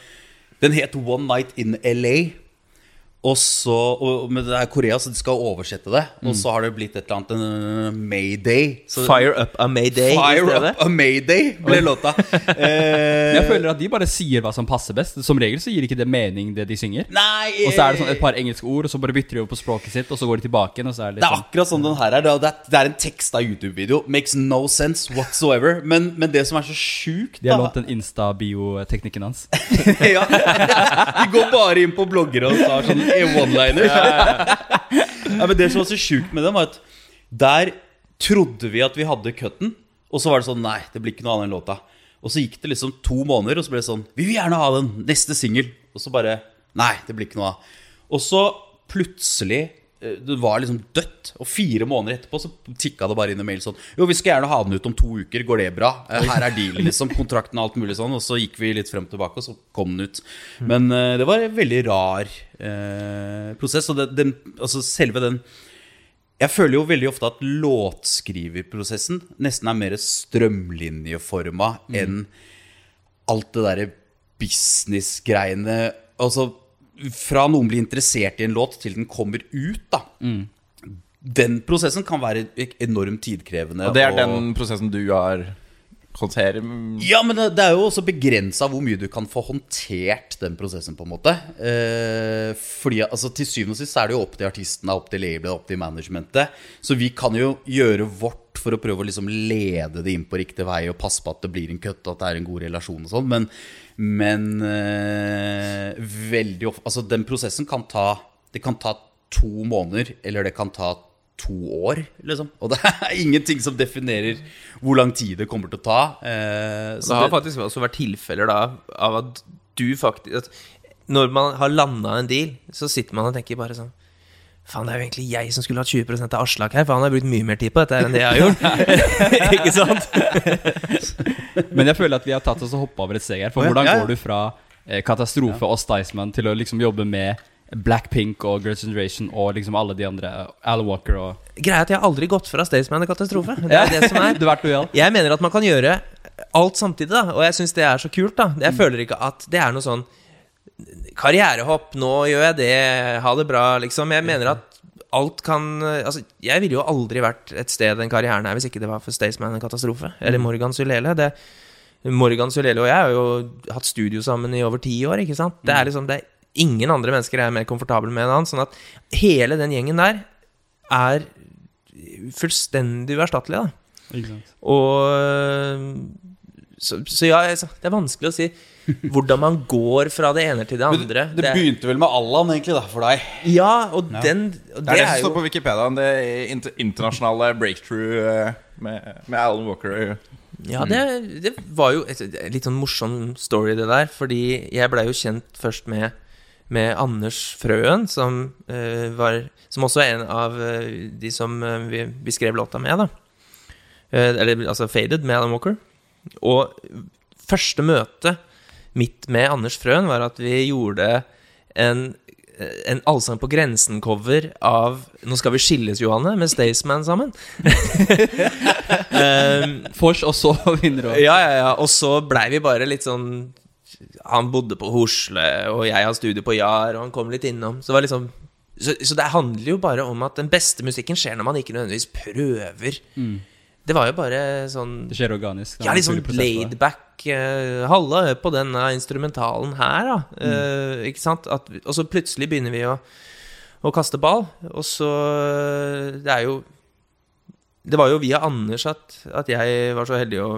Den het One Night in LA. Og så, og, Men det er Korea, så de skal oversette det. Og så har det blitt et eller annet en Mayday. Så, Fire up a Mayday Fire up a Mayday ble låta. Men [LAUGHS] jeg Eh, føler at de bare sier hva som passer best. Som regel så gir ikke det mening, det de synger. nei Og så er det sånn et par engelske ord, og så bare bytter de over på språket sitt, og så går de tilbake igjen, det Det er sånn akkurat sånn den her er. Det er, det er en teksta YouTube-video. Makes no sense whatsoever. Men, men det som er så sjukt De har lånt den Insta-bio-teknikken hans. [LAUGHS] ja. De går bare inn på blogger og tar sånn one-liner. ja, men det som var så sjukt med dem, var at der trodde vi at vi hadde cutten, og så var det sånn Nei, det blir ikke noe annet enn låta. Og så gikk det liksom to måneder, og så ble det sånn Vi vil gjerne ha den. Neste singel. Og så bare Nei, det blir ikke noe av. Og så plutselig det var liksom dødt. Og fire måneder etterpå så tikka det bare inn en mail sånn Jo, vi skal gjerne ha den ut om to uker. Går det bra? Eh, Her er dealen, liksom. Kontrakten og alt mulig sånn. Og så gikk vi litt frem og tilbake, og så kom den ut. Men uh, det var en veldig rar uh, prosess. Og det, den, altså selve den jeg føler jo veldig ofte at låtskriverprosessen nesten er mer strømlinjeforma enn alt det derre business-greiene. Altså, fra noen blir interessert i en låt til den kommer ut, da. Den prosessen kan være enormt tidkrevende. Og det er den prosessen du har håndterer Ja, men det, det er jo også begrensa hvor mye du kan få håndtert den prosessen, på en måte. Eh, fordi altså, til syvende og sist er det jo opp til artistene, opp til labelet, opp til managementet. Så vi kan jo gjøre vårt for å prøve å liksom lede det inn på riktig vei og passe på at det blir en cut og at det er en god relasjon og sånn. Men, men eh, veldig ofte Altså, den prosessen kan ta Det kan ta to måneder, eller det kan ta to år, liksom. Og det er [LAUGHS] ingenting som definerer hvor lang tid det kommer til å ta. Eh, så Det har det- faktisk også vært tilfeller da av at du faktisk at Når man har landa en deal, så sitter man og tenker bare sånn Faen, det er jo egentlig jeg som skulle hatt 20% av Aslak her, for han har brukt mye mer tid på dette enn det jeg har gjort. [LAUGHS] Ikke sant? Men jeg føler at vi har tatt oss og hoppa over et steg her. For hvordan går du fra eh, katastrofe og Sticeman til å liksom jobbe med Blackpink og Girls' Generation og liksom alle de andre, Al Walker og Greia er at jeg har aldri gått fra Staysman til katastrofe. Det er det som er. [LAUGHS] Jeg mener at man kan gjøre alt samtidig, da. Og jeg syns det er så kult, da. Jeg føler ikke at det er noe sånn karrierehopp, nå gjør jeg det, ha det bra, liksom. Jeg mener at alt kan Altså, jeg ville jo aldri vært et sted den karrieren er hvis ikke det var for Staysman en katastrofe. Eller Morgan Sulele. Det, Morgan Sulele og jeg har jo hatt studio sammen i over ti år, ikke sant. Det er liksom det er Ingen andre mennesker jeg er mer komfortabel med enn han. Sånn at hele den gjengen der er fullstendig uerstattelig, da. Og så, så ja, det er vanskelig å si hvordan man går fra det ene til det Men andre. det, det begynte vel med Allan, egentlig, da, for deg. ja, og den og Det er det som står på Wikipedia. Det internasjonale breakthrough eh, med, med Alan Walker. Ja, det, det var jo et, litt sånn morsom story, det der. Fordi jeg blei jo kjent først med, med Anders Frøen, som, uh, var, som også er en av eh, de som vi, vi skrev låta med, da. Uh, eller altså Faded med Alan Walker. Og første møte mitt med Anders Frøen var at vi gjorde en en Allsang på grensen-cover av 'Nå skal vi skilles, Johanne' med Staysman sammen. um, [LAUGHS] Fors, og så vinner du. ja, ja, ja. Og så blei vi bare litt sånn Han bodde på Hosle, og jeg har studie på Jar, og han kom litt innom. Så, det var liksom, så, så det handler jo bare om at den beste musikken skjer når man ikke nødvendigvis prøver. Det var jo bare sånn Det skjer organisk. er ja, litt sånn laidback. Uh, Halla, hør på denne instrumentalen her, da. Eh, ikke sant? At, og så plutselig begynner vi å, å kaste ball. Og så Det er jo Det var jo via Anders at, at jeg var så heldig å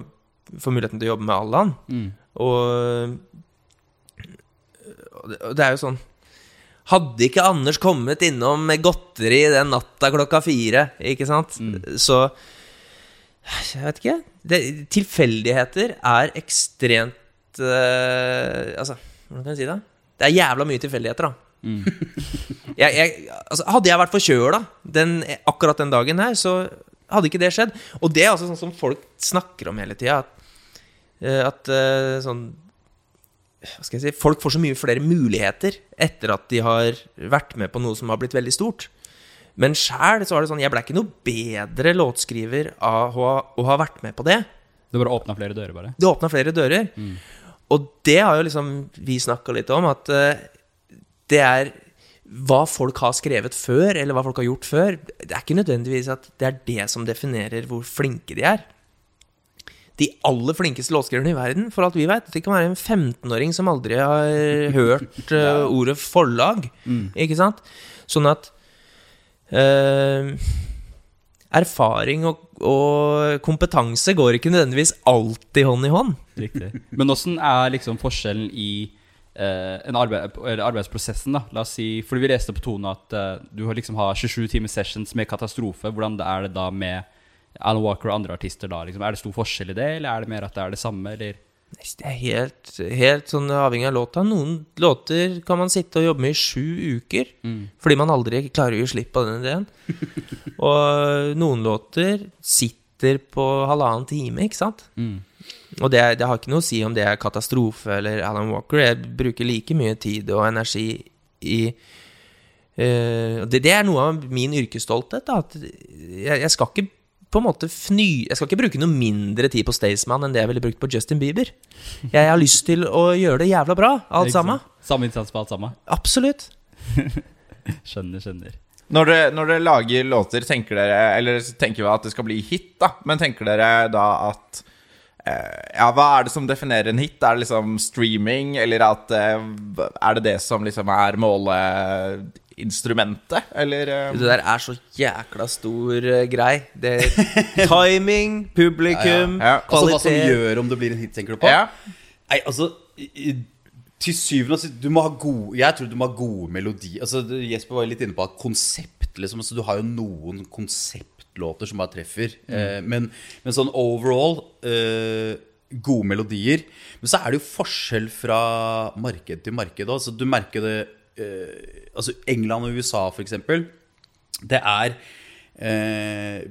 få muligheten til å jobbe med Allan. Mm. Og, og, det, det er jo sånn Hadde ikke Anders kommet innom med godteri den natta klokka fire, ikke sant, så Jeg vet ikke. Det, tilfeldigheter er ekstremt uh, Altså, hvordan kan jeg si det? Det er jævla mye tilfeldigheter, da. jeg, jeg, altså, hadde jeg vært forkjøla akkurat den dagen her, så hadde ikke det skjedd. Og det er altså sånn som folk snakker om hele tida. At, eh, at uh, sånn hva skal jeg si, Folk får så mye flere muligheter etter at de har vært med på noe som har blitt veldig stort. Men sjæl så var det sånn Jeg ble ikke noe bedre låtskriver av å, ha- å ha vært med på det. Det bare åpna flere dører, bare. Det åpna flere dører. Og det har jo liksom vi snakka litt om, at eh, det er hva folk har skrevet før, eller hva folk har gjort før. Det er ikke nødvendigvis at det er det som definerer hvor flinke de er. De aller flinkeste låtskriverne i verden, for alt vi vet. Det kan være en 15-åring som aldri har hørt [LAUGHS] eh, ordet forlag. Ikke sant? Sånn at Erfaring og, og kompetanse går ikke nødvendigvis alltid hånd i hånd. Riktig. [LAUGHS] Men åssen er liksom forskjellen i eh, en arbeid, arbeidsprosessen, da? La oss si, fordi vi leste på Tone at eh, du har liksom har 27 timer sessions med katastrofe. Hvordan er det da med Alan Walker og andre artister da? Liksom, er det stor forskjell i det, eller er det mer at det er det samme, eller? Det er helt, helt sånn avhengig av låta. Noen låter kan man sitte og jobbe med i sju uker. Fordi man aldri klarer å gi slipp på den ideen. [LAUGHS] og noen låter sitter på halvannen time, ikke sant? Og det, det har ikke noe å si om det er katastrofe eller Alan Walker. Jeg bruker like mye tid og energi i uh, det, det er noe av min yrkesstolthet. Da, at jeg, jeg skal ikke på en måte fny Jeg skal ikke bruke noe mindre tid på Staysman enn det jeg ville brukt på Justin Bieber. Jeg har lyst til å gjøre det jævla bra, alt sammen. Samme innsats på alt sammen? Absolutt. [LAUGHS] Skjønner, skjønner. Når dere, når dere lager låter, tenker dere Eller tenker vi at det skal bli hit, da. Men tenker dere da at eh, Ja, hva er det som definerer en hit? Er det liksom streaming, eller at eh, Er det det som liksom er måleinstrumentet? Eller eh, Det der er så jækla stor uh, grei. Det [LAUGHS] Timing, publikum, Ja, ja. Altså Hva som gjør om det blir en hit, tenker du på? Ja. Nei, altså i- Til syvende og sist Du må ha gode Jeg tror du må ha gode melodier. Altså Jesper var litt inne på at konsept liksom. Altså, du har jo noen konseptlåter som bare treffer. Eh, men, men sånn overall eh, gode melodier. Men så er det jo forskjell fra marked til marked òg. Du merker det Altså England og USA, for eksempel. Det er eh,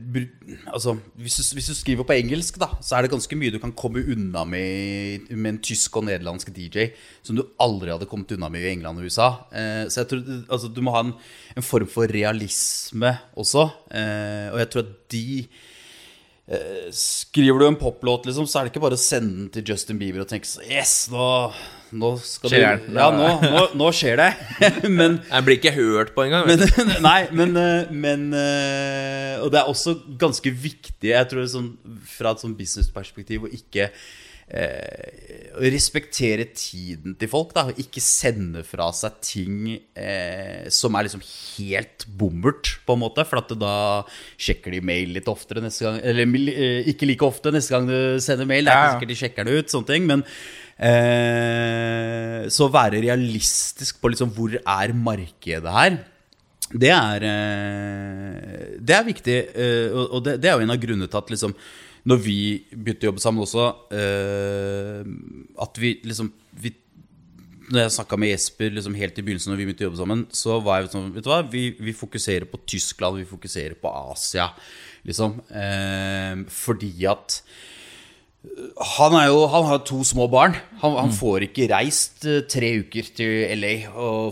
altså, hvis, du, hvis du skriver på engelsk, da så er det ganske mye du kan komme unna med med en tysk og nederlandsk DJ som du aldri hadde kommet unna med i England og USA. Eh, så jeg tror altså, du må ha en, en form for realisme også. Eh, og jeg tror at de eh, Skriver du en poplåt, liksom, så er det ikke bare å sende den til Justin Bieber og tenke sånn Yes, nå, nå skal Skjer du. Ja, nå, nå, nå skjer det. [LAUGHS] Men Jeg blir ikke hørt på engang. men, [LAUGHS] nei, men, eh, men eh, Og det er også ganske viktig, jeg tror sånn, fra et sånn businessperspektiv, å ikke eh, respektere tiden til folk. da Ikke sende fra seg ting eh, som er liksom helt bommert, på en måte. For at da sjekker de mail litt oftere neste gang. Eller eh, ikke like ofte neste gang du sender mail. Det er ikke sikkert de sjekker det ut, sånne ting. Men eh, så være realistisk på liksom hvor er markedet her. Det er, eh, det er viktig, eh, og det, det er jo en av grunnene til at liksom, når vi begynte å jobbe sammen også, eh, at vi liksom vi, Når jeg snakka med Jesper liksom helt i begynnelsen, når vi begynte å jobbe sammen, så var jeg sånn Vet du hva, vi, vi fokuserer på Tyskland, vi fokuserer på Asia, liksom. Fordi at han, jo, han har to små barn. Han, han får ikke reist eh, tre uker til LA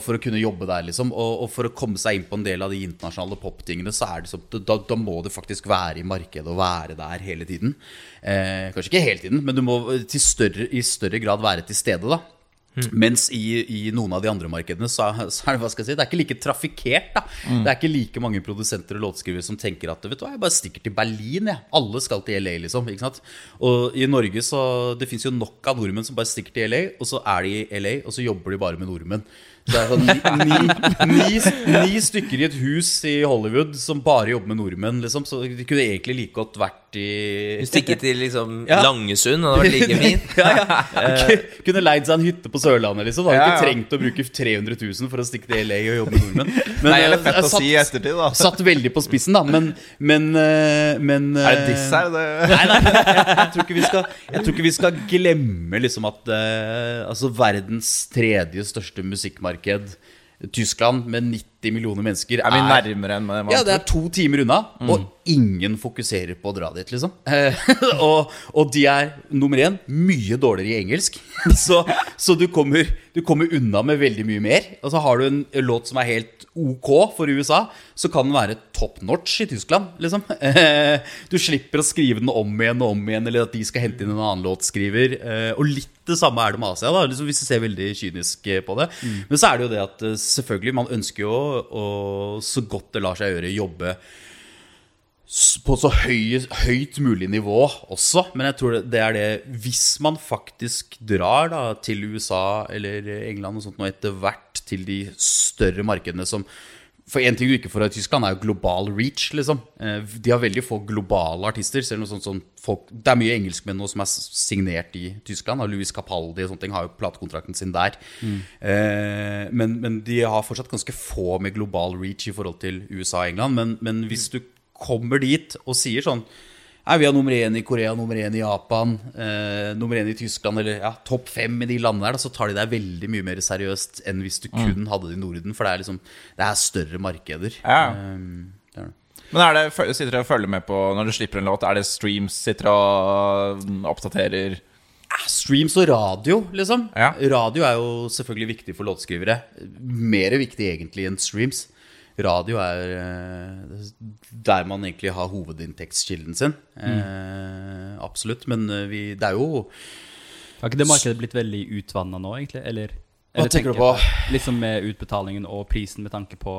for å kunne jobbe der. liksom og, og for å komme seg inn på en del av de internasjonale poptingene, så er det som, da, da må du faktisk være i markedet og være der hele tiden. Eh, kanskje ikke hele tiden, men du må til større, i større grad være til stede. da mens i, i noen av de andre markedene så, så er det hva skal jeg si, det er ikke like trafikkert. da Det er ikke like mange produsenter og låtskrivere som tenker at vet du hva, jeg bare stikker til Berlin. Jeg. Alle skal til LA, liksom. ikke sant? Og i Norge så Det fins jo nok av nordmenn som bare stikker til LA, og så er de i LA, og så jobber de bare med nordmenn. Så det er sånn ni, [LAUGHS] ni, ni, ni stykker i et hus i Hollywood som bare jobber med nordmenn, liksom. Så de kunne egentlig like godt vært i Stikke til liksom [LAUGHS] Ja. Langesund, det hadde vært like fint. [LAUGHS] ja, ja. [LAUGHS] Ku- Kunne leid seg en hytte på Sørlandet, liksom. Hadde ikke trengt å bruke 300 000 for å stikke til LA og jobbe med nordmenn. Men, Nei, eller eh, fett å satt- si i ettertid, da. Satt veldig på spissen, da. Men, men, eh, men Er det diss her? Det... Nei, nei, nei jeg, tror ikke vi skal, jeg tror ikke vi skal glemme liksom at uh, altså verdens tredje største musikkmarked, Tyskland, med 90 millioner mennesker, Er vi nærmere enn man ja, det er to timer unna, Mm. og ingen fokuserer på å dra dit, liksom. Eh, [LAUGHS] og, og de er nummer én mye dårligere i engelsk. [LAUGHS] Så, så du, kommer, du kommer unna med veldig mye mer. Og så har du en låt som er helt ok for USA, så kan den være top notch i Tyskland, liksom. Eh, du slipper å skrive den om igjen og om igjen, eller at de skal hente inn en annen låtskriver. Eh, og litt det samme er det med Asia, da, liksom, hvis du ser veldig kynisk på det. Men så er det jo det at selvfølgelig, man ønsker jo å så godt det lar seg gjøre, jobbe på så høy, høyt mulig nivå også. Men jeg tror det er det Hvis man faktisk drar da til USA eller England og sånt nå etter hvert til de større markedene som For én ting du ikke får i Tyskland, er jo global reach, liksom. Eh, De har veldig få globale artister. Selv noe sånt som folk, det er mye engelskmenn nå som er signert i Tyskland. og Louis Capaldi og sånne ting har jo platekontrakten sin der. Eh, men, men de har fortsatt ganske få med global reach i forhold til USA og England. Men, men hvis du kommer dit og sier sånn Nei, Vi har nummer én i Korea, nummer én i Japan, eh, nummer én i Tyskland, eller ja, topp fem i de landene da, så tar de deg veldig mye mer seriøst enn hvis du kun hadde det i Norden. For det er liksom Det er større markeder. Ja. Um, det er det. Men er det, sitter dere og følger med på når du slipper en låt? Er det streams? Sitter og mm, oppdaterer? Ah, Streams og radio, liksom. Ja. Radio er jo selvfølgelig viktig for låtskrivere. Mer viktig egentlig enn streams. Radio er eh, der man egentlig har hovedinntektskilden sin. Eh, absolutt. Men eh, vi, det er jo Har ikke det markedet blitt veldig utvanna nå, egentlig? Eller, Hva eller tenker du på? på? Liksom med utbetalingen og prisen med tanke på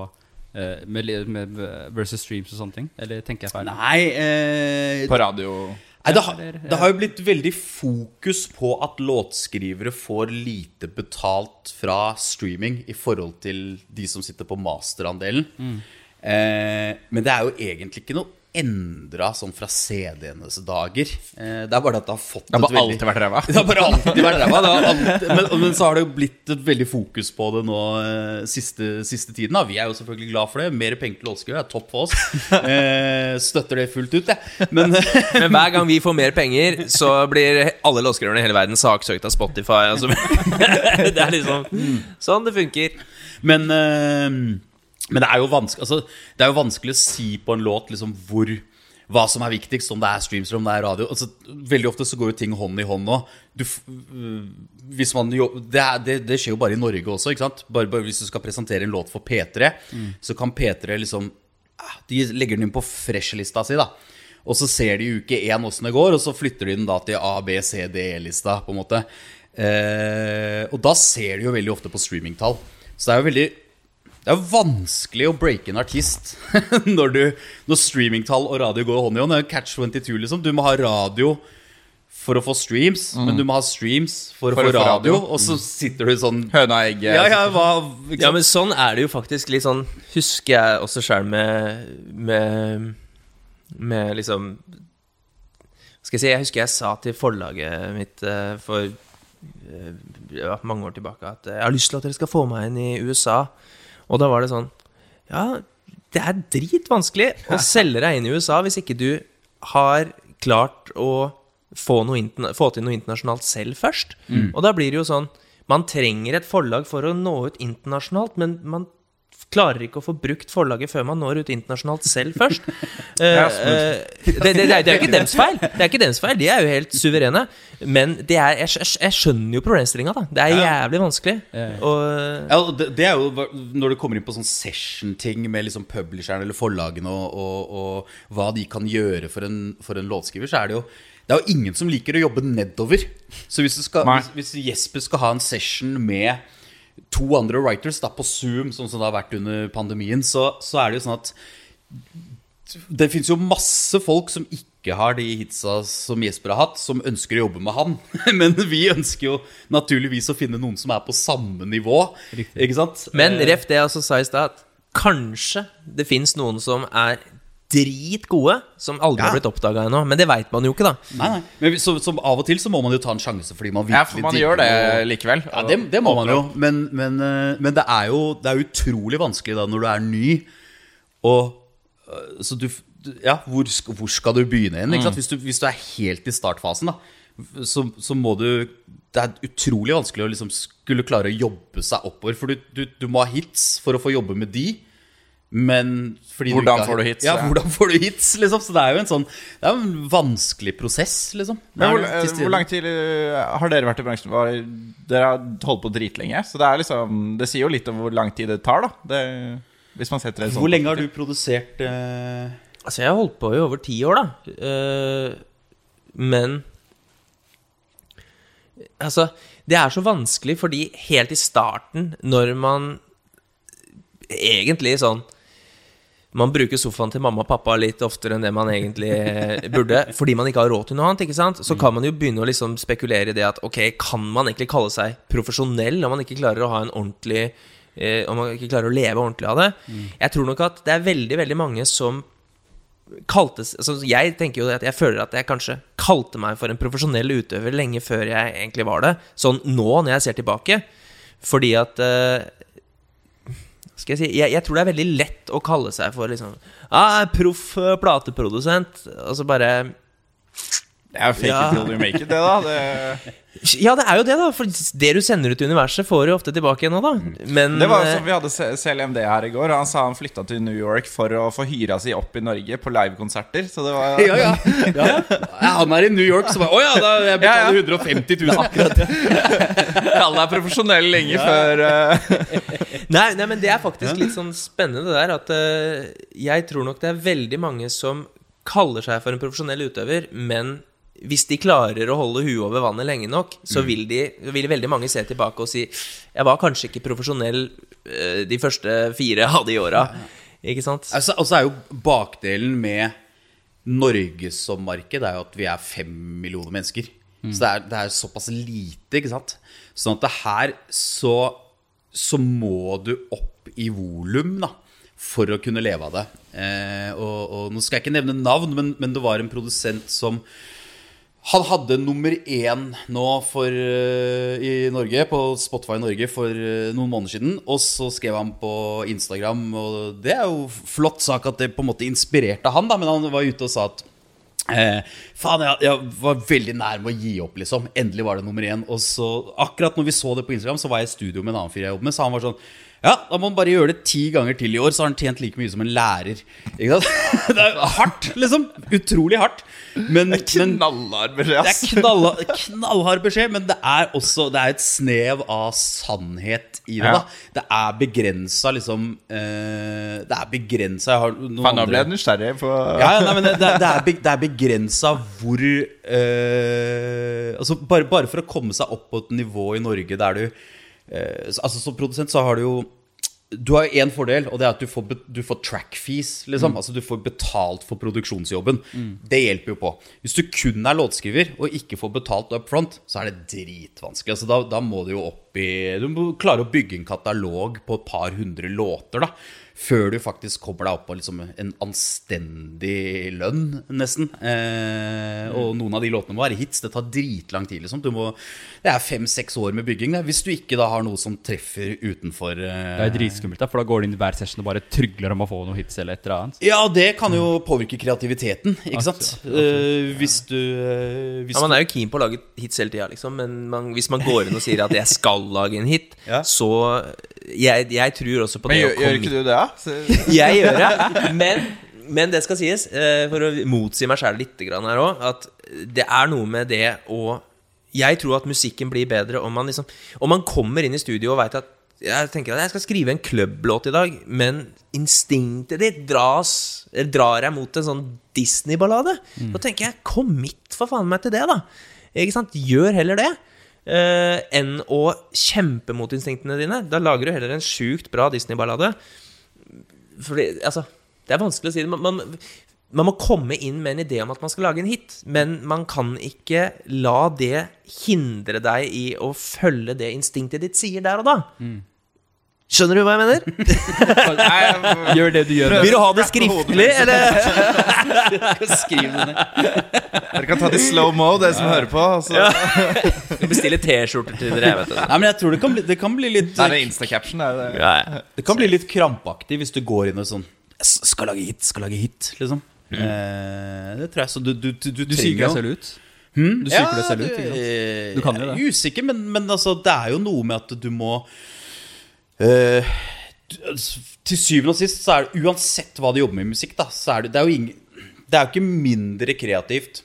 eh, med, med versus streams og sånne ting? Eller tenker jeg feil? Nei, eh, På radio? Nei, det, har, det har jo blitt veldig fokus på at låtskrivere får lite betalt fra streaming i forhold til de som sitter på masterandelen. Eh, men det er jo egentlig ikke noe endra sånn fra CD-enes dager. Eh, det er bare at det har fått Det har et bare veldig alltid vært ræva. [LAUGHS] Det har bare alltid vært ræva. alltid- Men, men så har det jo blitt et veldig fokus på det nå eh, siste, siste tiden. Da. Vi er jo selvfølgelig glad for det. Mer penger til låtskriver er topp for oss. [LAUGHS] Eh, støtter det fullt ut, jeg. Men [LAUGHS] Men hver gang vi får mer penger, så blir alle låtskriverne i hele verden saksøkt av Spotify. Altså. Det er liksom sånn det funker. Men, men det, er altså, det er jo vanskelig å si på en låt liksom, hvor, hva som er viktigst, om det er streams eller om det er radio. Altså, veldig ofte så går jo ting hånd i hånd nå. Du, øh, hvis man jo, det, er, det, det skjer jo bare i Norge også. ikke sant? Bare, bare Hvis du skal presentere en låt for P3, så kan P3 liksom ah, De legger den inn på fresh-lista si, da. Og så ser de i uke én åssen det går, og så flytter de den da til A, B, C, D-lista. på en måte eh, Og da ser de jo veldig ofte på streamingtall. Så det er jo veldig det er vanskelig å breake en artist [LAUGHS] når, du, når streamingtall og radio går hånd i hånd. Det er catch 22, liksom. Du må ha radio for å få streams, men du må ha streams for, For å få radio. radio. Og så sitter du sånn Høna og egget. Ja, ja, hva Ja, men sånn er det jo faktisk litt sånn Husker jeg også sjøl med, med Med liksom Skal jeg si Jeg husker jeg sa til forlaget mitt eh, for eh, ja, mange år tilbake at eh, jeg har lyst til at dere skal få meg inn i USA. Og da var det sånn Ja, det er dritvanskelig å [LAUGHS] selge deg inn i USA hvis ikke du har klart å få, noe få til noe internasjonalt selv først. Og da blir det jo sånn Man trenger et forlag for å nå ut internasjonalt, men man klarer ikke å få brukt forlaget før man når ut internasjonalt selv først. [LAUGHS] Eh, Ja, eh, det, det, det, er, det er ikke dems feil. Det er ikke dems feil, De er jo helt suverene. Men det er, jeg, jeg skjønner jo problemstillinga. Det er jævlig vanskelig. Og, Ja, og det, det er jo når du kommer inn på sånn session-ting med liksom publisheren eller forlagene og, og, og hva de kan gjøre for en, for en låtskriver, så er det jo det er jo ingen som liker å jobbe nedover. Så hvis, du skal, hvis, hvis Jesper skal ha en session med to andre writers da, på Zoom, sånn som det har vært under pandemien, så, så er det jo sånn at det fins jo masse folk som ikke har de hitsa som Jesper har hatt, som ønsker å jobbe med han. [LAUGHS] Men vi ønsker jo naturligvis å finne noen som er på samme nivå. Ikke sant? men Eh, ref det jeg også sa i stad, at kanskje det fins noen som er dritgode, som aldri Ja. har blitt oppdaga ennå. Men det veit man jo ikke, da. Nei, nei. Men så, så av og til så må man jo ta en sjanse fordi man virkelig Ja, for man gjør det likevel. Ja, det, det må man jo. Men, men, eh, men det er jo det er utrolig vanskelig da når du er ny, og øh, Så du du- Ja, hvor, hvor skal du begynne igjen? Ikke sant? Hvis, du, hvis du er helt i startfasen, da, så, så må du Det er utrolig vanskelig å liksom skulle klare å jobbe seg oppover. For du, du, du må ha hits for å få jobbe med de. Men fordi du Hvordan ikke har- får du hits, Ja, ja. hvordan får du hits, liksom? Så det er jo en sånn Det er jo en vanskelig prosess, liksom. Men hvor, til hvor lang tid eh, har dere vært i bransjen? Dere har holdt på dritlenge. Så det er liksom Det sier jo litt om hvor lang tid det tar, da. Det, hvis man setter det sånn Hvor lenge har du produsert uh... Altså, jeg har holdt på i over ti år, da. Uh, men Altså, det er så vanskelig fordi helt i starten, når man egentlig sånn man bruker sofaen til mamma og pappa litt oftere enn det man egentlig burde, fordi man ikke har råd til noe annet. ikke sant? Så kan man jo begynne å liksom spekulere i det at ok, kan man egentlig kalle seg profesjonell om man ikke klarer å ha en ordentlig eh, Om man ikke klarer å leve ordentlig av det? Jeg tror nok at det er veldig, veldig mange som kaltes altså Jeg tenker jo at jeg føler at jeg kanskje kalte meg for en profesjonell utøver lenge før jeg egentlig var det. Sånn nå, når jeg ser tilbake. Fordi at eh, skal jeg si jeg, jeg tror det er veldig lett å kalle seg for liksom ah, Proff eh, plateprodusent. Og så bare Det er jo fake Ja. it till you make it, det, da. Det, [LAUGHS] Ja, det er jo det, da. For det du sender ut i universet, får du ofte tilbake igjen nå, da. Men det var eh, som Vi hadde CLMD her i går, han sa han flytta til New York for å få hyra si opp i Norge på livekonserter. Så det var Ja, ja. ja. ja han er i New York, så bare Å ja, da jeg betaler Ja, 150 000 akkurat. [LAUGHS] Alle er profesjonelle lenge før eh, [LAUGHS] Nei, nei, men det er faktisk litt sånn spennende det der at uh, jeg tror nok det er veldig mange som kaller seg for en profesjonell utøver, men hvis de klarer å holde huet over vannet lenge nok, så vil, de, vil veldig mange se tilbake og si Jeg var kanskje ikke profesjonell eh, de første fire av de åra. Ikke sant? Altså, og så er jo bakdelen med Norge som marked Det er jo at vi er fem millioner mennesker. Så det er, det er såpass lite, ikke sant. Sånn at det her så, så må du opp i volum, da. for å kunne leve av det. Eh, og, og nå skal jeg ikke nevne navn, men, men det var en produsent som han hadde nummer én nå for, uh, i Norge, på Spotify Norge for uh, noen måneder siden. Og så skrev han på Instagram, og det er jo flott sak at det på en måte inspirerte han, da, men han var ute og sa at Eh, faen, jeg, jeg var veldig nær med å gi opp, liksom. Endelig var det nummer én. Og så, akkurat når vi så det på Instagram, så var jeg i studio med en annen fyr jeg jobber med. Så han var sånn Ja, da må han bare gjøre det ti ganger til i år, så har han tjent like mye som en lærer. Ikke sant? [LAUGHS] Det er hardt, liksom. Utrolig hardt. Men, men Knallhard beskjed, det er knall, knallhard beskjed, men det er også Det er et snev av sannhet i det. Ja. da Det er begrensa, liksom eh, Det er begrensa Faen, nå ble jeg nysgjerrig på ja, ja, nei, men det, det, er- det er, be- det er begrensa hvor eh, Altså bare, bare for å komme seg opp på et nivå i Norge der du eh, Altså Som produsent så har du jo Du har én fordel, og det er at du får, du får track fees. Liksom. Altså Du får betalt for produksjonsjobben. Det hjelper jo på. Hvis du kun er låtskriver og ikke får betalt up front, så er det dritvanskelig. Altså, da, da må du jo opp i Du må klare å bygge en katalog på et par hundre låter. da før du faktisk kobler deg opp på liksom en anstendig lønn, nesten. Eh, og noen av de låtene må være hits. Det tar dritlang tid. Liksom. Du må, det er fem-seks år med bygging. Det, hvis du ikke da har noe som treffer utenfor eh, Det er dritskummelt, da, for da går du inn i hver session og bare trygler om å få noe hits eller et eller annet. Ja, det kan jo påvirke kreativiteten, ikke sant? Eh, hvis du eh, hvis Ja, Man er jo keen på å lage hits hele tida, liksom, men man, hvis man går inn og sier at jeg skal lage en hit, Ja. så jeg, jeg tror også på Men det gjør, gjør ikke du det, da? [LAUGHS] Jeg gjør det, men, men det skal sies, eh, for å motsi meg sjæl litt her òg, at det er noe med det å Jeg tror at musikken blir bedre om man liksom Om man kommer inn i studio og veit at jeg tenker at jeg skal skrive en klubblåt i dag, men instinktet ditt dras, drar jeg mot en sånn Disney-ballade. Da tenker jeg commit for faen meg til det, da. Ikke sant? Gjør heller det. Eh, enn å kjempe mot instinktene dine. Da lager du heller en sjukt bra Disney-ballade. Fordi, altså, det er vanskelig å si det. Man, man, man må komme inn med en idé om at man skal lage en hit, men man kan ikke la det hindre deg i å følge det instinktet ditt sier der og da. Skjønner du hva jeg mener? Gjør det du gjør. Vil du ha det skriftlig, eller? Skriv det ned. Dere kan ta det i slow mo, dere som hører på. Ja. Bestille T-skjorter til dere, jeg vet det. Nei, men jeg tror det kan bli, det kan bli litt Det er Insta-caption. det er det. Ja, ja. Det kan bli litt krampaktig hvis du går inn og sånn Skal lage hit, skal lage hit, liksom. Eh, det tror jeg. Så du, du, du, du, Du psyker deg selv ut. Du psyker deg selv ut. Ikke sant? eh, Du kan jo jeg det. er Usikker, men, men altså, det er jo noe med at du må eh, Til syvende og sist så er det uansett hva du jobber med i musikk, da, så er det, det er jo ingen, Det er jo ikke mindre kreativt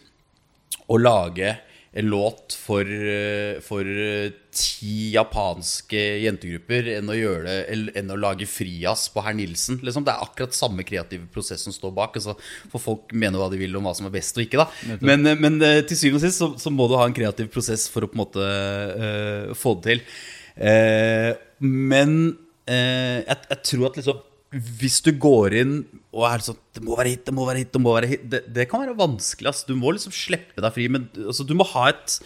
å lage en låt for, eh, for eh, ti japanske jentegrupper enn å, det, enn å lage frijazz på herr Nilsen. Liksom. Det er akkurat samme kreative prosess som står bak. Altså, for folk mener hva de vil om hva som er best og ikke. Da. Men, men til syvende og sist så, så må du ha en kreativ prosess for å på en måte uh, få det til. Eh, men eh, jeg, jeg tror at liksom hvis du går inn og er sånn Det må være hit, det må være hit, det må være hit Det, det kan være vanskelig. ass. Du må liksom slippe deg fri. Men altså, du må ha et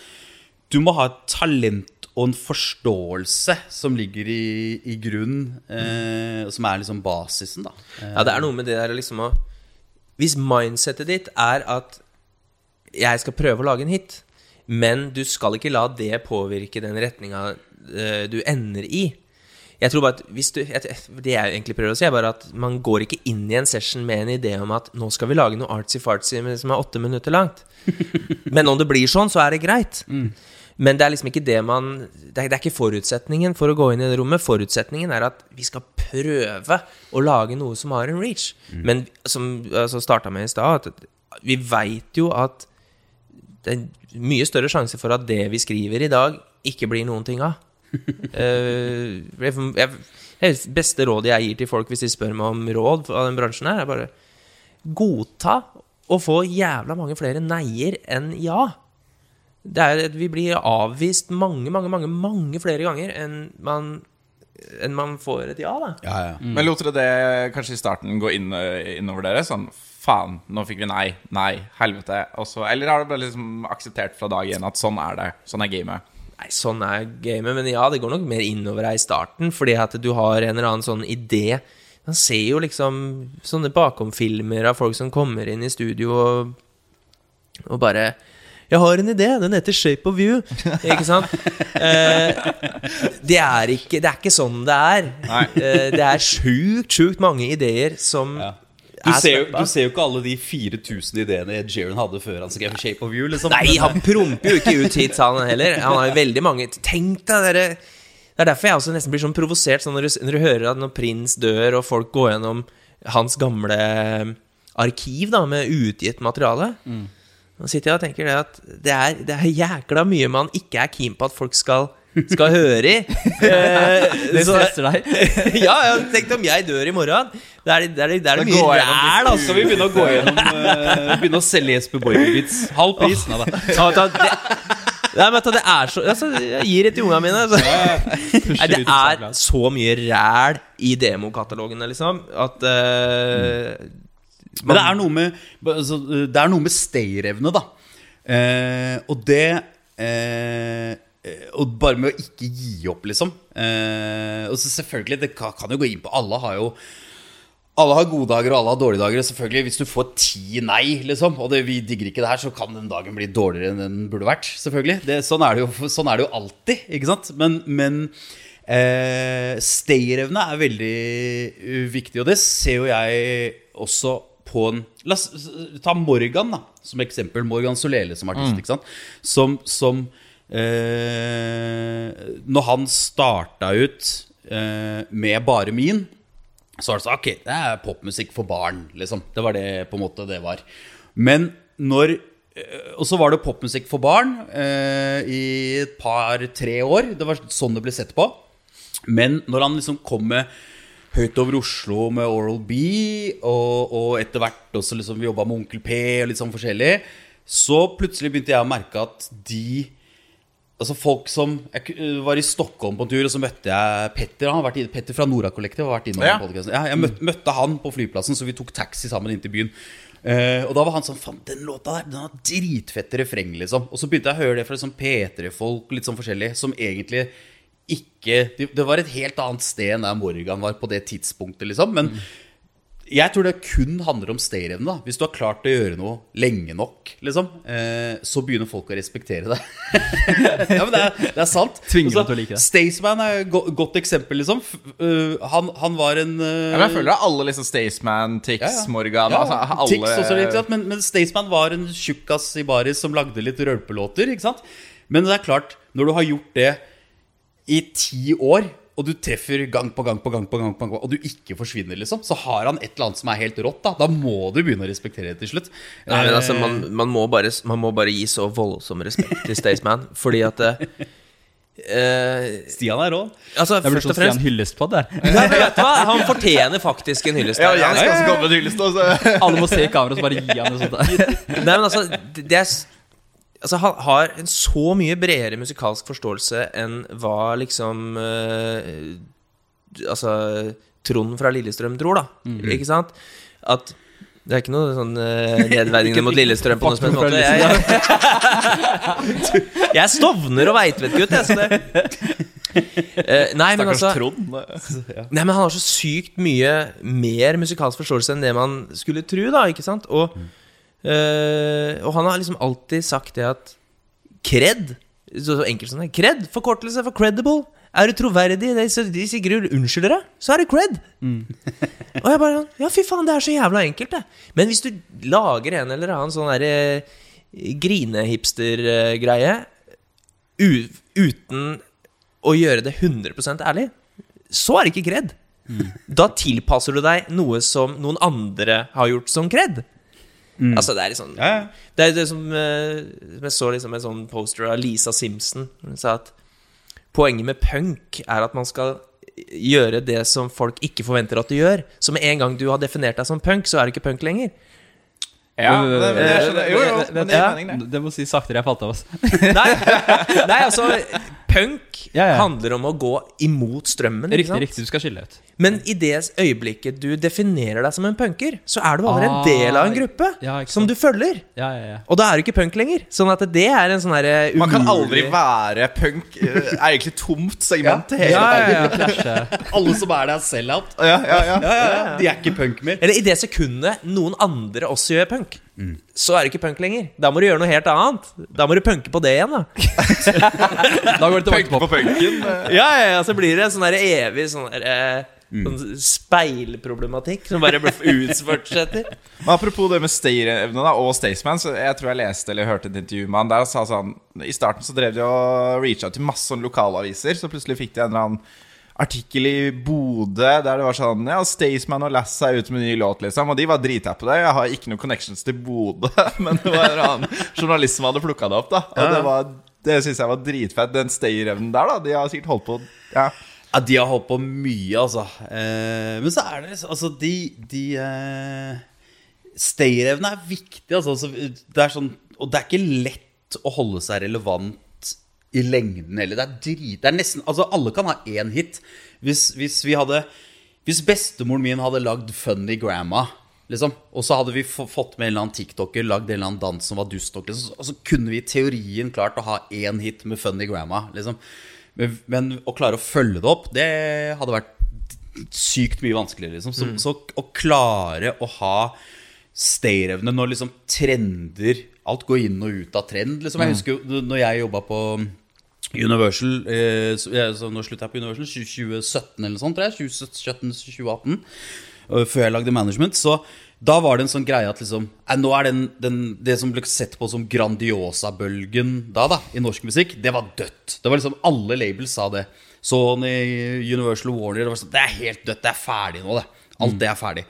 Du må ha et talent og en forståelse som ligger i, i grunnen. Eh, som er liksom basisen, da. Eh, Ja, det er noe med det der liksom å Hvis mindsetet ditt er at jeg skal prøve å lage en hit, men du skal ikke la det påvirke den retninga du ender i. Jeg tror bare at hvis du Det jeg egentlig prøver å si, er bare at man går ikke inn i en session med en idé om at nå skal vi lage noe artsy-fartsy som er åtte minutter langt. [LAUGHS] Men om det blir sånn, så er det greit. Men det er liksom ikke det man det er, det er ikke forutsetningen for å gå inn i det rommet. Forutsetningen er at vi skal prøve å lage noe som har en reach. Men som altså starta med i stad, at vi veit jo at det er mye større sjanse for at det vi skriver i dag, ikke blir noen ting av. [LAUGHS] Eh, jeg, jeg, det beste rådet jeg gir til folk hvis de spør meg om råd av den bransjen her, er bare godta å få jævla mange flere neier enn ja. Det er, vi blir avvist mange, mange, mange, mange flere ganger enn man, enn man får et ja, da. ja, ja. Men lot dere det kanskje i starten gå inn, innover dere? Sånn faen, nå fikk vi nei, nei, helvete. Også, eller har det bare liksom akseptert fra dag én at sånn er det? Sånn er gamet? Nei, sånn er gamet, men ja, det går nok mer innover her i starten, fordi at du har en eller annen sånn idé Man ser jo liksom sånne bakomfilmer av folk som kommer inn i studio og, og bare jeg har en idé, den heter Shape of You. Ikke sant? [LAUGHS] Eh, det, er ikke, det er ikke sånn det er. Eh, det er sjukt, sjukt mange ideer som Ja. Du er ser, jo, du ser jo ikke alle de 4000 ideene Ed hadde før han skrev Shape of You. Liksom. Nei, han promper jo ikke ut hits, han heller. [LAUGHS] Han har jo veldig mange Tenk deg dere Det er derfor jeg også nesten blir sånn provosert sånn når, du, når du hører at når prins dør, og folk går gjennom hans gamle arkiv da med uutgitt materiale. Nå sitter jeg og tenker det at det er, det er jækla mye man ikke er keen på at folk skal, skal høre i. [LAUGHS] Eh, Det så- stresser deg. [LAUGHS] ja, ja, tenk om jeg dør i morgen. Det er, det er, det er, Det mye ræl, altså. skal vi begynne å gå gjennom eh, Begynne å selge Jesper Borgen-bits? Halv pris? Nei da. Nei, men det er så altså, Jeg gir det til ungene mine. Altså. Nei, det er så mye ræl i demokatalogene, liksom, at eh, Men det er noe med, altså, det er noe med stayerevne, da. Uh, og det eh, Og bare med å ikke gi opp, liksom. Eh, og så selvfølgelig, det kan, kan jo gå inn på Alle har jo alle har gode dager og alle har dårlige dager. Og selvfølgelig, Hvis du får ti nei, liksom, og det, vi digger ikke det her, så kan den dagen bli dårligere enn den burde vært. selvfølgelig det, sånn, er det jo, sånn er det jo alltid. ikke sant? Men, men eh, stayerevne er veldig uh, viktig, og det ser jo jeg også på en La oss ta Morgan da, som eksempel. Morgan Solele som artist. ikke sant? Som, som eh, Når han starta ut eh, med Bare min, så var det sånn Ok, det er popmusikk for barn, liksom. Det var det på en måte det var. Men når eh, Og så var det popmusikk for barn eh, i et par-tre år. Det var sånn det ble sett på. Men når han liksom kom med Høyt over Oslo med Oral B, og, og etter hvert også liksom vi jobba med Onkel P og litt sånn forskjellig, så plutselig begynte jeg å merke at de Altså folk som Jeg var i Stockholm på en tur, og så møtte jeg Petter. Han har vært i, Petter fra Nora-kollektivet har vært innom Ja. ja. Ja, jeg møtte, møtte han på flyplassen, så vi tok taxi sammen inn til byen. Eh, og da var han sånn Faen, den låta der, den har dritfett refreng, liksom. Og så begynte jeg å høre det fra liksom P3-folk, litt sånn forskjellig, som egentlig ikke det, var et helt annet sted enn der Morgan var på det tidspunktet, liksom. Men jeg tror det kun handler om stayerevne. da. Hvis du har klart å gjøre noe lenge nok, liksom, eh, så begynner folk å respektere deg. [LAUGHS] ja, men det er, det er sant. Tvinger Altså, dem til å like det. Staysman er et go godt eksempel, liksom. F øh, han, han var en uh, Ja, men jeg føler at alle liksom Staysman, Tix, Ja, ja. Morgan ja, altså, alle... Tix også? Men, men Staysman var en tjukkas i baris som lagde litt rølpelåter. Ikke sant? Men det er klart, når du har gjort det i ti år, og du treffer gang på gang på gang, på gang, på gang og du ikke forsvinner, liksom, så har han et eller annet som er helt rått. Da Da må du begynne å respektere det til slutt. Nei, men altså, Eh, man, man, må bare, man må bare gi så voldsom respekt til Staysman, [LAUGHS] fordi at eh, eh, Stian er rå. Altså, Det blir sånn Stian hyllest på der. [LAUGHS] Nei, vet du hva? Han fortjener faktisk en hyllest. Ja, jeg skal også komme med en hyllest også. Alle må se i kamera og bare gi han sånt der. Nei, men altså, det er Altså, han har en så mye bredere musikalsk forståelse enn hva liksom eh, Altså Trond fra Lillestrøm tror, da. Ikke sant? At det er ikke noe sånn uh, nedverdigende [LAUGHS] mot Lillestrøm på noen som måte. Jeg, jeg, [LAUGHS] jeg stovner og veitvettgutt, jeg, så det Uh, Nei, men altså. [LAUGHS] Nei, men han har så sykt mye mer musikalsk forståelse enn det man skulle tro, da, ikke sant? Og, eh, og han har liksom alltid sagt det at Kred, så, så enkelt som det Kred, forkortelse for credible. Er du troverdig De, de sikkert unnskyld deg, så er det cred. [LAUGHS] Og jeg bare Ja, fy faen, det er så jævla enkelt, det. Men hvis du lager en eller annen sånn derre grinehipster-greie uten å gjøre det 100% ærlig, så er det ikke kred. Da tilpasser du deg noe som noen andre har gjort som kred. Altså, det er litt sånn Ja, ja. Det er det som eh, Jeg så liksom en sånn poster av Lisa Simpson. Hun sa at poenget med punk er at man skal gjøre det som folk ikke forventer at du gjør. Så med en gang du har definert deg som punk, så er du ikke punk lenger. Ja, det, det, det, skjønner. Jo, jo, men det gir Ja, mening, det. det må si saktere. Jeg falt av. oss Nei, nei altså punk Ja, ja. handler om å gå imot strømmen. ikke Riktig, sant? riktig, du skal skille ut. Men i det øyeblikket du definerer deg som en punker, så er du allerede en Ah, del av en gruppe ja, som du følger. Ja, ja, ja. Og da er du ikke punk lenger. Sånn at det er en sånn derre Man kan aldri være punk. Det Er egentlig tomt segment [LAUGHS] hele Ja, tiden. ja, ja. [LAUGHS] Alle som er der, sell-out. Ja, ja, ja. Ja, ja, ja. De er ikke punk mer. Eller i det sekundet noen andre også gjør punk, Mm. så er det ikke punk lenger. Da må du gjøre noe helt annet. Da må du punke på det igjen, da. [LAUGHS] Da går det tilbake på punken. eh. Ja, ja, ja, så blir det en sånn der evig sånn der eh, Mm. sånn speilproblematikk som bare utfortsetter. [LAUGHS] Men apropos det med stayerevne da, og Staysman, så jeg tror jeg leste eller hørte et intervju med han der. og sa sånn, I starten så drev de og reacha til masse sånn lokalaviser, så plutselig fikk de en eller annen artikkel i Bodø der det var sånn Ja, Staysman og Lass er ute med ny låt, liksom. Og de var på det. Jeg har ikke noen connections til Bodø, [LAUGHS] men det var en annen journalist som hadde plukka det opp, da. Og det var det syns jeg var dritfett. Den Stay-revnen der, da. De har sikkert holdt på Ja. Ja, de har holdt på mye, altså. Eh, men så er det liksom Altså, de, de eh, Stayerevne er viktig, altså. Det er sånn Og det er ikke lett å holde seg relevant i lengden Eller Det er drit Det er nesten Altså, alle kan ha én hit. Hvis, hvis vi hadde Hvis bestemoren min hadde lagd Funny Grandma Liksom. Og så hadde vi fått med en eller annen tiktoker Lagd en eller annen dans som var dust liksom. Og så kunne vi i teorien klart å ha én hit med Funny Grandma liksom. men, men å klare å følge det opp Det hadde vært sykt mye vanskeligere liksom. så, så å klare å ha stayerevne når liksom trender Alt går inn og ut av trend liksom. Jeg husker jo når jeg jobbet på Universal eh, så, Nå slutter jeg på Universal 2017 eller sånt, tror jeg. 2017-2018 Før jeg lagde management. Så da var det en sånn greie at liksom eh, Nå er den, den, det som ble sett på som Grandiosa-bølgen Da da, i norsk musikk Det var dødt. Det var liksom, alle labels sa det. Sony, Universal, Warner Det var sånn, det er helt dødt, det er ferdig nå det. Alt det er ferdig.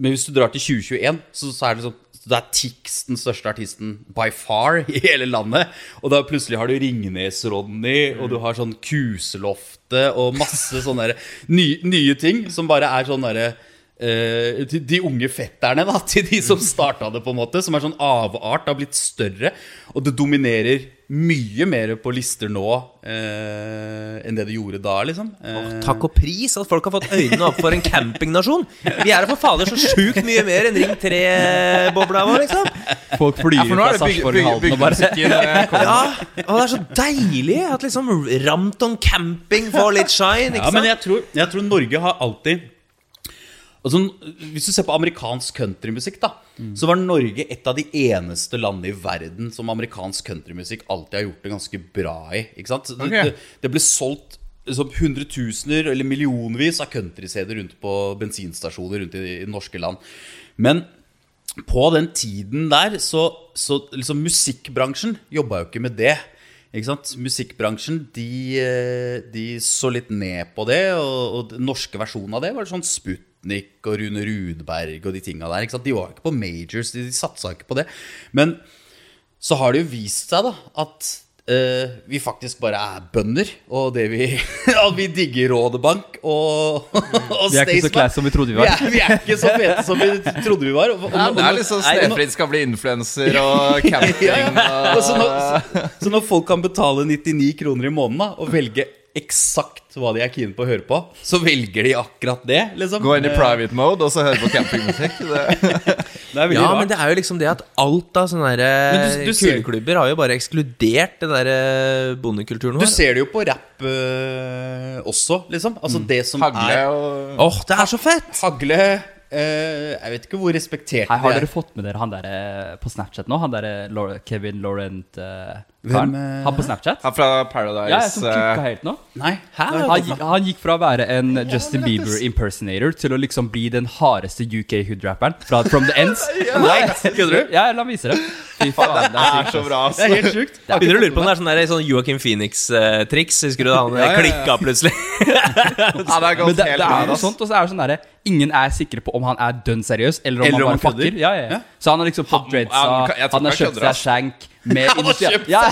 Men hvis du drar til 2021 Så, så er det sånn da er Tix den største artisten by far i hele landet. Og da plutselig har du Ringnes-Ronny, og du har sånn Kuselofte og masse sånne nye, nye ting som bare er sånn derre uh, de unge fetterne da til de som starta det, på en måte. Som er sånn avart, har blitt større. Og det dominerer mye mer på lister nå eh, enn det det gjorde da, liksom. Eh, Takk og pris at folk har fått øynene opp for en campingnasjon. Vi er da for fader så sjukt mye mer enn Ring 3-bobla vår, liksom. Folk flyr Ja, fra det bygge, Sarpsborg bygge, Halden og bare. Ja, og det er så deilig at liksom Ramton camping får litt shine, ikke Ja, men jeg tror, jeg tror Norge har alltid altså, Hvis du ser på amerikansk countrymusikk, da så var Norge et av de eneste landene i verden som amerikansk countrymusikk alltid har gjort det ganske bra i. Ikke sant? Det, det, det ble solgt liksom, hundretusener eller millionvis av country-CD rundt på bensinstasjoner rundt i, i norske land. Men på den tiden der så, så liksom musikkbransjen jobba jo ikke med det. Musikkbransjen de, eh, de så litt ned på det, og, og den norske versjonen av det var sånn Sputnik og Rune Rudberg og de tinga der. Ikke sant? De var ikke på majors, de, de satsa ikke på det. Men så har det jo vist seg da at uh, vi faktisk bare er bønder, og det vi, [LAUGHS] at vi digger Rådebank og, [LAUGHS] og Vi er ikke så class som vi trodde vi Vi var. er, vi er ikke så fete som vi trodde vi var. Og- og- Ja, det er litt sånn Snefrid skal bli influenser [LAUGHS] og camping ja, ja. Og så, når, når, så når folk kan betale 99 kroner i måneden da, og velge eksakt hva de er keen på å høre på, så velger de akkurat det. Liksom. Gå inn i Eh, private mode og så høre på campingmusikk. Det. [LAUGHS] Det er veldig Ja, rart. men det er jo liksom det at alt av sånne der, eh, kuleklubber har jo bare ekskludert den der bondekulturen bondekulturen Du ser det jo på rapp øh, også, liksom. Altså det som Hagle er og Åh, det er så fett! Hagle Uh, Jeg vet ikke hvor respektert Hei, har dere er. fått med dere han der eh, på Snapchat nå? Han der Kevin Laurent uh, Hvem, eh, Han på Snapchat? Han fra Paradise. Ja, som klikka eh, helt nå. Nei. Hæ? Han, han gikk fra å være en Justin Bieber impersonator til å liksom bli den hardeste UK hood-rapperen fra From The Ends. [LAUGHS] Nei, [LAUGHS] kødder du? Ja, la meg vise det. Fy faen, det er så bra, ass. Det er helt sjukt. Begynner å lure på om det er sånn, sånn Joaquin Phoenix-triks. Husker du da han Ja, ja, ja. klikka plutselig? Ja, det er Men det, det er noe sånt, og så er det sånn derre Ingen er sikre på om han er dønn seriøs, eller om Eller han bare fucker. Ja, ja, ja. Så han har liksom fått dreadsa, han- han har kjøpt seg shank med, [LAUGHS] Han har initia- kjøpt ja,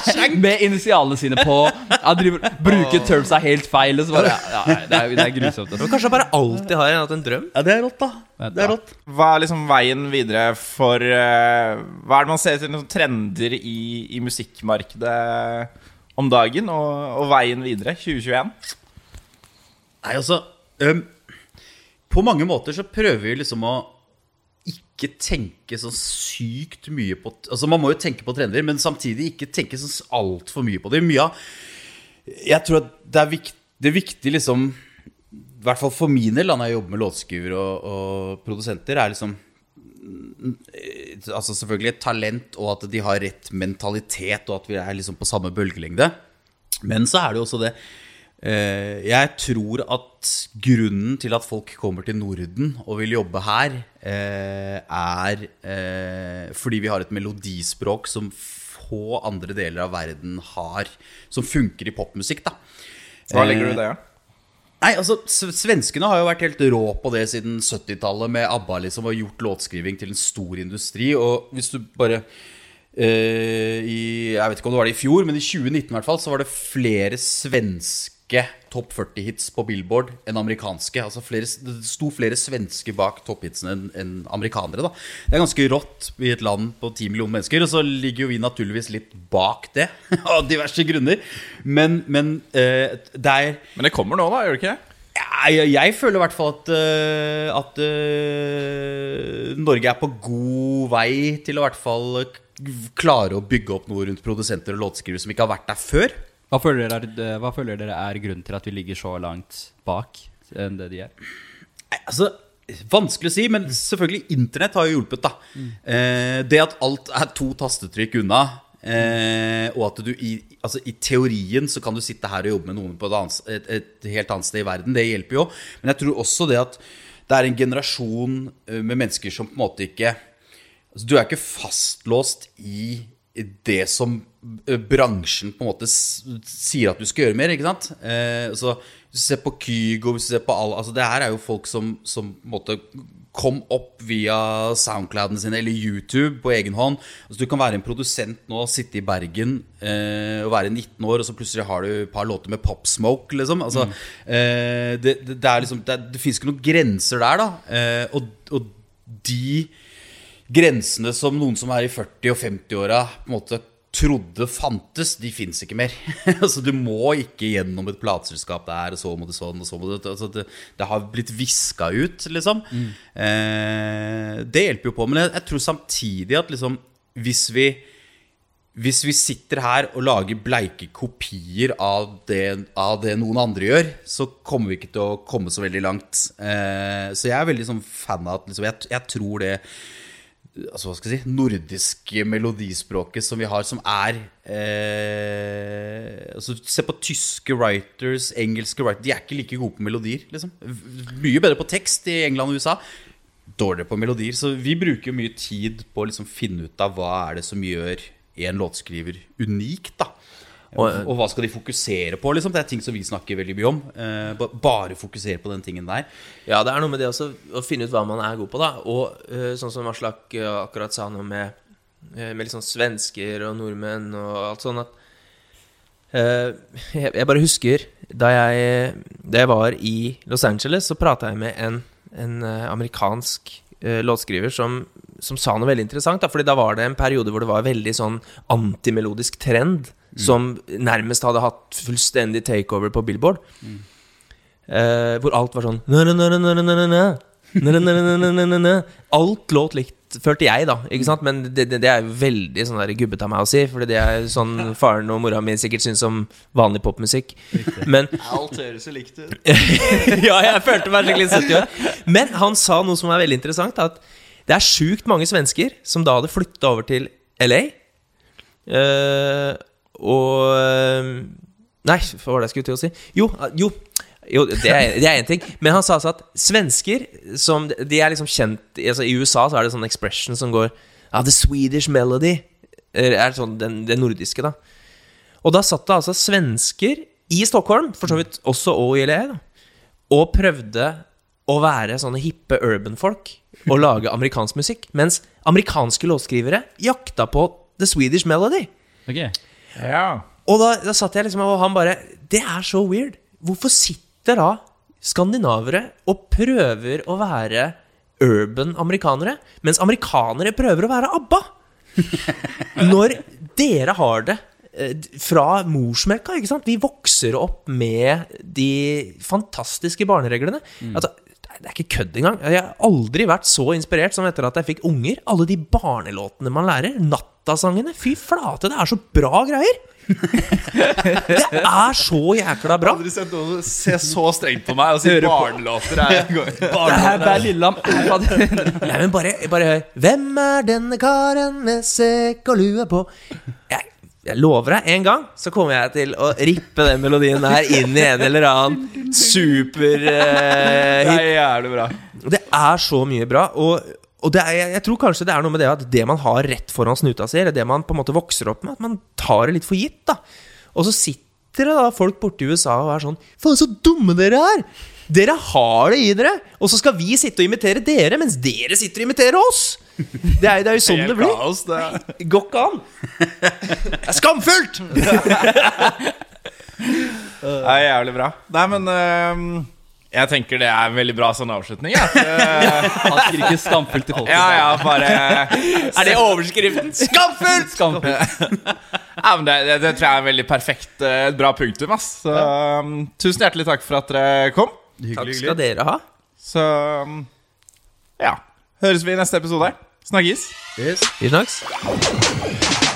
med initialene sine på. Han driver, bruker termsa helt feil. Og så bare, [LAUGHS] ja, ja, det, er, det er grusomt. Men Altså. kanskje han bare alltid har hatt en drøm? Ja, det er rått, da. Det er rått. Hva er liksom veien videre for uh, Hva er det man ser etter liksom, trender i, i musikkmarkedet om dagen og, og veien videre 2021? Nei, altså um, På mange måter så prøver vi liksom å ikke tenke så sykt mye på Altså Man må jo tenke på trender, men samtidig ikke tenke så altfor mye på det. Mye av Jeg tror at det er viktig, det er viktig liksom I hvert fall for min del, når jeg jobber med låtskriver og, og produsenter, er liksom eh, Altså selvfølgelig et talent, og at de har rett mentalitet, og at vi er liksom på samme bølgelengde. Men så er det jo også det Jeg tror at grunnen til at folk kommer til Norden og vil jobbe her, eh, er eh, fordi vi har et melodispråk som få andre deler av verden har, som funker i popmusikk. da Hva legger du i det? Ja? Nei, altså, Svenskene har jo vært helt rå på det siden 70-tallet, med ABBA liksom, og gjort låtskriving til en stor industri. Og hvis du bare eh, i, Jeg vet ikke om det var det i fjor, men i 2019 i hvert fall, så var det flere svenske topp 40-hits på Billboard enn amerikanske. Altså flere, Det sto flere svensker bak topphitsene enn en amerikanere. da Det er ganske rått i et land på 10 millioner mennesker. Og så ligger jo vi naturligvis litt bak det, [LAUGHS] av diverse grunner. Men, men eh, det er Men det kommer nå, da? gjør det ikke jeg, jeg, føler i hvert fall at, øh, at uh, Norge er på god vei til å i hvert fall klare å bygge opp noe rundt produsenter og låtskrivere som ikke har vært der før. Hva føler, dere er, hva føler dere er grunnen til at vi ligger så langt bak enn det de er? Altså Vanskelig å si, men selvfølgelig internett har jo hjulpet. da eh, Det at alt er to tastetrykk unna, eh, og at du i, altså, i teorien så kan du sitte her og jobbe med noen på et, annet, et, et helt annet sted i verden, det hjelper jo. Men jeg tror også det at det er en generasjon eh, med mennesker som på en måte ikke altså, Du er ikke fastlåst i det som eh, bransjen på en måte sier at du skal gjøre mer, ikke sant? Eh, så hvis du ser på Kygo, hvis du ser på alle altså Det her er jo folk som, som på en måte kom opp via Soundcloudene sine eller YouTube på egen hånd. Altså Du kan være en produsent nå, sitte i Bergen eh, og være 19 år, og så plutselig har du et par låter med Pop Smoke, liksom. Altså, eh, det, det, det liksom Det, det fins ikke noen grenser der, da. Eh, og, og de grensene som noen som er i 40- og 50-åra på en måte trodde fantes, de fins ikke mer. [LAUGHS] altså Du må ikke gjennom et plateselskap der, og så må du sånn, og så må det altså, det, det har blitt viska ut, liksom. Eh, det hjelper jo på. Men jeg, jeg tror samtidig at liksom Hvis vi hvis vi sitter her og lager bleike kopier av det, av det noen andre gjør, så kommer vi ikke til å komme så veldig langt. Eh, så jeg er veldig sånn fan av at liksom, jeg, jeg tror det altså hva skal jeg si, nordiske melodispråket som vi har, som er eh, altså, Se på tyske writers, engelske writers De er ikke like gode på melodier. Liksom. Mye bedre på tekst i England og USA. Dårligere på melodier. Så vi bruker mye tid på å liksom finne ut av hva er det som gjør en låtskriver unik. da og, og hva skal de fokusere på? liksom Det er ting som vi snakker veldig mye om. Eh, bare fokusere på den tingen der. Ja, det er noe med det også, å finne ut hva man er god på, da. Og eh, sånn som Aslak eh, akkurat sa noe med, eh, med liksom svensker og nordmenn og alt sånn at eh, jeg, jeg bare husker da jeg, da jeg var i Los Angeles, så prata jeg med en, en eh, amerikansk låtskriver som, som sa noe veldig interessant. Da, fordi da var det en periode hvor det var veldig sånn antimelodisk trend. Som nærmest hadde hatt fullstendig takeover på Billboard. Eh, hvor alt var sånn. Alt låt likt, følte jeg, da. Ikke sant? Men det, det, det er veldig sånn gubbete av meg å si, for det er sånn faren og mora mi sikkert syns om vanlig popmusikk. Men Alt høres jo likt ut. ja, jeg følte meg skikkelig 70 år. Men han sa noe som er veldig interessant, at det er sjukt mange svensker som da hadde flytta over til LA. Eh, og eh, Nei, hva var det jeg skulle til å si? Jo, eh, jo, jo det er én ting. Men han sa altså at svensker som De er liksom kjent altså I USA så er det sånn expression som går Ja, the Swedish melody. Er sånn den, det nordiske, da. Og da satt det altså svensker i Stockholm, for så vidt også og i LA, og prøvde å være sånne hippe urban-folk og lage amerikansk musikk, mens amerikanske låtskrivere jakta på the Swedish melody. Ok Ja. Og da, da satt jeg liksom og han bare Det er så weird. Hvorfor sitter da skandinavere og prøver å være urban amerikanere, mens amerikanere prøver å være ABBA? [LAUGHS] Når dere har det eh, fra morsmelka, ikke sant? Vi vokser opp med de fantastiske barnereglene. Altså, det er ikke kødd engang. Jeg har aldri vært så inspirert som etter at jeg fikk unger. Alle de barnelåtene man lærer. Nattasangene. Fy flate, det er så bra greier! det er så jækla bra. Aldri sett noen se så strengt på meg og si barnelåter. [LAUGHS] Er. [LAUGHS] Nei, men bare, bare hør. Hvem er denne karen med sekk og lue på? Jeg, jeg lover deg, en gang så kommer jeg til å rippe den melodien der inn i en eller annen super Uh, Det er jævlig bra. Det er så mye bra. Og, og det er, jeg, tror kanskje det er noe med det at det man har rett foran snuta si, eller det man på en måte vokser opp med, at man tar det litt for gitt. da Og så sitter det da folk borte i USA og er sånn Faen, så dumme dere er! Dere har det i dere! Og så skal vi sitte og imitere dere, mens dere sitter og imiterer oss! Det er, det er jo sånn det blir. kaos, det. Går ikke an! Det er skamfullt! [LAUGHS] Det er jævlig bra. Nei, men øhm, jeg tenker det er en veldig bra sånn avslutning. Ja. [LAUGHS] Han skriker skamfullt til folket. ja, ja, bare [LAUGHS] Er det overskriften? Skamfullt! Skamfullt. [LAUGHS] ja, men det, det, det tror jeg er en veldig perfekt, eh, et bra punktum. Ass. Så, øhm, tusen hjertelig takk for at dere kom. Takk skal dere ha. Så øhm, ja. Høres vi i neste episode. Snakkes. Vi snakkes.